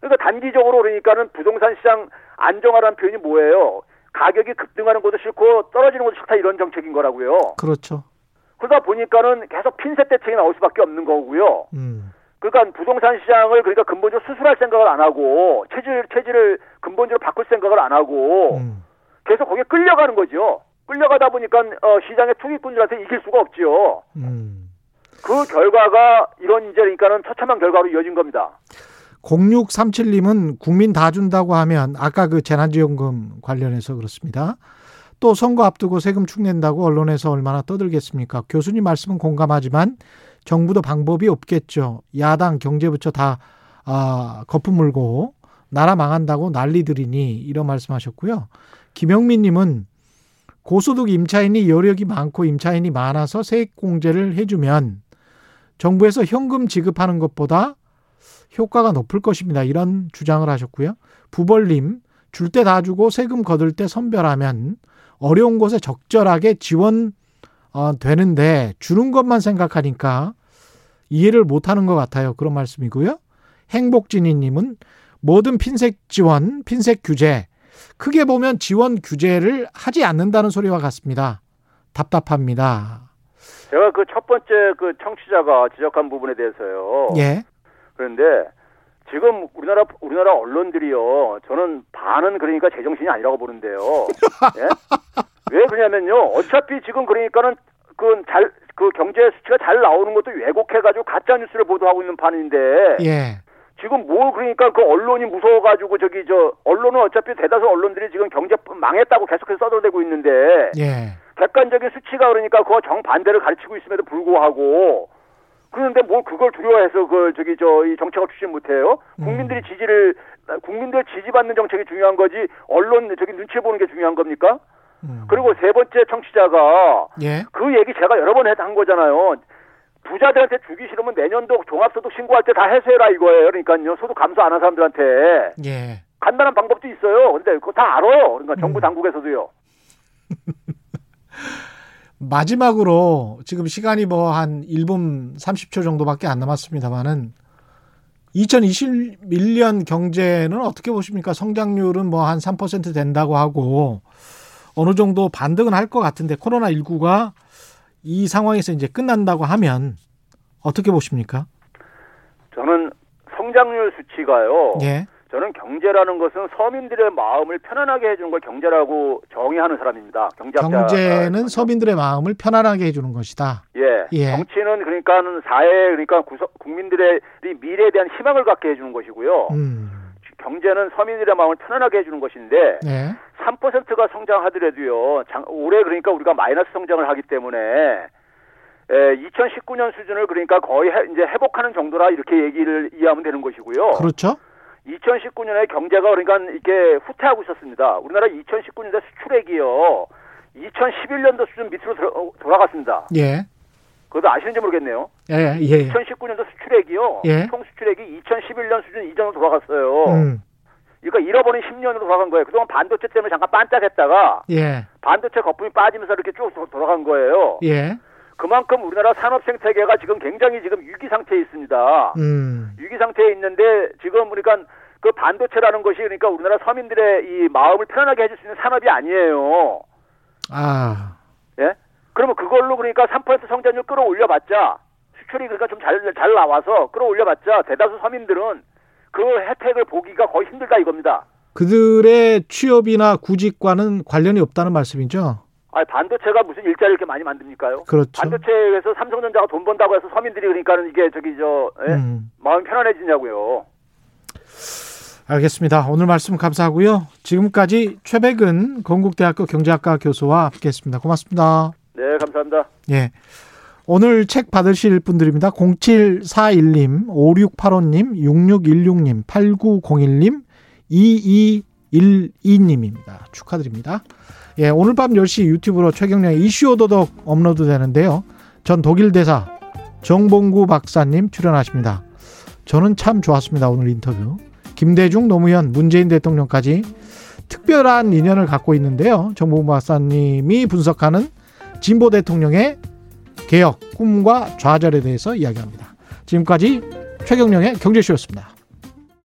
그러니까 단기적으로 그러니까는 부동산 시장 안정화라는 표현이 뭐예요? 가격이 급등하는 것도 싫고 떨어지는 것도 싫다 이런 정책인 거라고요. 그렇죠. 그러다 보니까는 계속 핀셋 대책이 나올 수밖에 없는 거고요. 음, 그러니까 부동산 시장을 그러니까 근본적으로 수술할 생각을 안 하고 체질 체질을 근본적으로 바꿀 생각을 안 하고 음, 계속 거기에 끌려가는 거죠. 끌려가다 보니까 어, 시장의 투기꾼들한테 이길 수가 없지요. 음. 그 결과가 이런 이제 그러니까는 처참한 결과로 이어진 겁니다. 0637님은 국민 다 준다고 하면 아까 그 재난지원금 관련해서 그렇습니다. 또 선거 앞두고 세금 축낸다고 언론에서 얼마나 떠들겠습니까? 교수님 말씀은 공감하지만 정부도 방법이 없겠죠. 야당 경제부처 다 아, 거품 물고 나라 망한다고 난리들이니 이런 말씀하셨고요. 김영민 님은 고소득 임차인이 여력이 많고 임차인이 많아서 세액 공제를 해주면 정부에서 현금 지급하는 것보다 효과가 높을 것입니다. 이런 주장을 하셨고요. 부벌님, 줄 때 다 주고 세금 거둘 때 선별하면 어려운 곳에 적절하게 지원 어, 되는데 주는 것만 생각하니까 이해를 못하는 것 같아요. 그런 말씀이고요. 행복진이님은 모든 핀셋 지원, 핀셋 규제 크게 보면 지원 규제를 하지 않는다는 소리와 같습니다. 답답합니다. 제가 그 첫 번째 그 청취자가 지적한 부분에 대해서요. 예. 그런데 지금 우리나라 우리나라 언론들이요. 저는 반은 그러니까 제정신이 아니라고 보는데요. 예? 왜 그러냐면요. 어차피 지금 그러니까는 그잘그 경제 수치가 잘 나오는 것도 왜곡해가지고 가짜 뉴스를 보도하고 있는 판인데 예. 지금 뭘 그러니까 그 언론이 무서워가지고 저기 저 언론은 어차피 대다수 언론들이 지금 경제 망했다고 계속해서 써들대고 있는데 예. 객관적인 수치가 그러니까 그거 정 반대를 가르치고 있음에도 불구하고 그런데 뭘 그걸 두려워해서 그 저기 저 이 정책을 추진 못해요? 국민들이 지지를 국민들 지지받는 정책이 중요한 거지 언론 저기 눈치 보는 게 중요한 겁니까? 음. 그리고 세 번째 청취자가 예. 그 얘기 제가 여러 번 한 거잖아요. 부자들한테 주기 싫으면 내년도 종합소득 신고할 때 다 해소해라 이거예요. 그러니까요. 소득 감소 안 한 사람들한테 예. 간단한 방법도 있어요. 근데 그거 다 알아요. 그러니까 정부 음. 당국에서도요. 마지막으로 지금 시간이 뭐 한 1분 30초 정도밖에 안 남았습니다만은 2021년 경제는 어떻게 보십니까? 성장률은 뭐 한 3% 된다고 하고 어느 정도 반등은 할 것 같은데 코로나 19가 이 상황에서 이제 끝난다고 하면 어떻게 보십니까? 저는 성장률 수치가요. 예. 저는 경제라는 것은 서민들의 마음을 편안하게 해주는 걸 경제라고 정의하는 사람입니다. 경제는 서민들의 마음을 편안하게 해주는 것이다. 예. 예. 정치는 그러니까는 사회 그러니까 국민들의 미래에 대한 희망을 갖게 해주는 것이고요. 음. 경제는 서민들의 마음을 편안하게 해주는 것인데 네. 3%가 성장하더라도요. 장, 올해 그러니까 우리가 마이너스 성장을 하기 때문에 에, 2019년 수준을 그러니까 거의 해, 이제 회복하는 정도라 이렇게 얘기를 이해하면 되는 것이고요. 그렇죠. 2019년에 경제가 그러니까 이렇게 후퇴하고 있었습니다. 우리나라 2019년에 수출액이요. 2011년도 수준 밑으로 들어, 어, 돌아갔습니다. 예. 그것도 아시는지 모르겠네요. 예, 예. 2019년도 수출액이요. 예. 총 수출액이 2011년 수준 이전으로 돌아갔어요. 음. 그러니까 잃어버린 10년으로 돌아간 거예요. 그동안 반도체 때문에 잠깐 반짝했다가 예. 반도체 거품이 빠지면서 이렇게 쭉 도- 돌아간 거예요. 예. 그만큼 우리나라 산업 생태계가 지금 굉장히 지금 위기 상태에 있습니다. 음. 위기 상태에 있는데 지금 그러니까 그 반도체라는 것이 그러니까 우리나라 서민들의 이 마음을 편안하게 해줄 수 있는 산업이 아니에요. 아. 예? 그러면 그걸로 그러니까 3% 성장률 끌어올려봤자 그러니까 좀잘 잘 나와서 끌어올려봤자 대다수 서민들은 그 혜택을 보기가 거의 힘들다 이겁니다. 그들의 취업이나 구직과는 관련이 없다는 말씀이죠. 아 반도체가 무슨 일자리 이렇게 많이 만듭니까요? 그렇죠. 반도체에서 삼성전자가 돈 번다고 해서 서민들이 그러니까는 이게 저기 저 예? 음. 마음 편안해지냐고요. 알겠습니다. 오늘 말씀 감사하고요. 지금까지 최백은 건국대학교 경제학과 교수와 함께했습니다. 고맙습니다. 네, 감사합니다. 예. 오늘 책 받으실 분들입니다. 0741님, 5685님, 6616님, 8901님, 2212님입니다. 축하드립니다. 예, 오늘 밤 10시 유튜브로 최경련의 이슈 오도독 업로드 되는데요. 전 독일 대사 정봉구 박사님 출연하십니다. 저는 참 좋았습니다. 오늘 인터뷰. 김대중, 노무현, 문재인 대통령까지 특별한 인연을 갖고 있는데요. 정봉구 박사님이 분석하는 진보 대통령의 개혁, 꿈과 좌절에 대해서 이야기합니다. 지금까지 최경령의 경제쇼였습니다.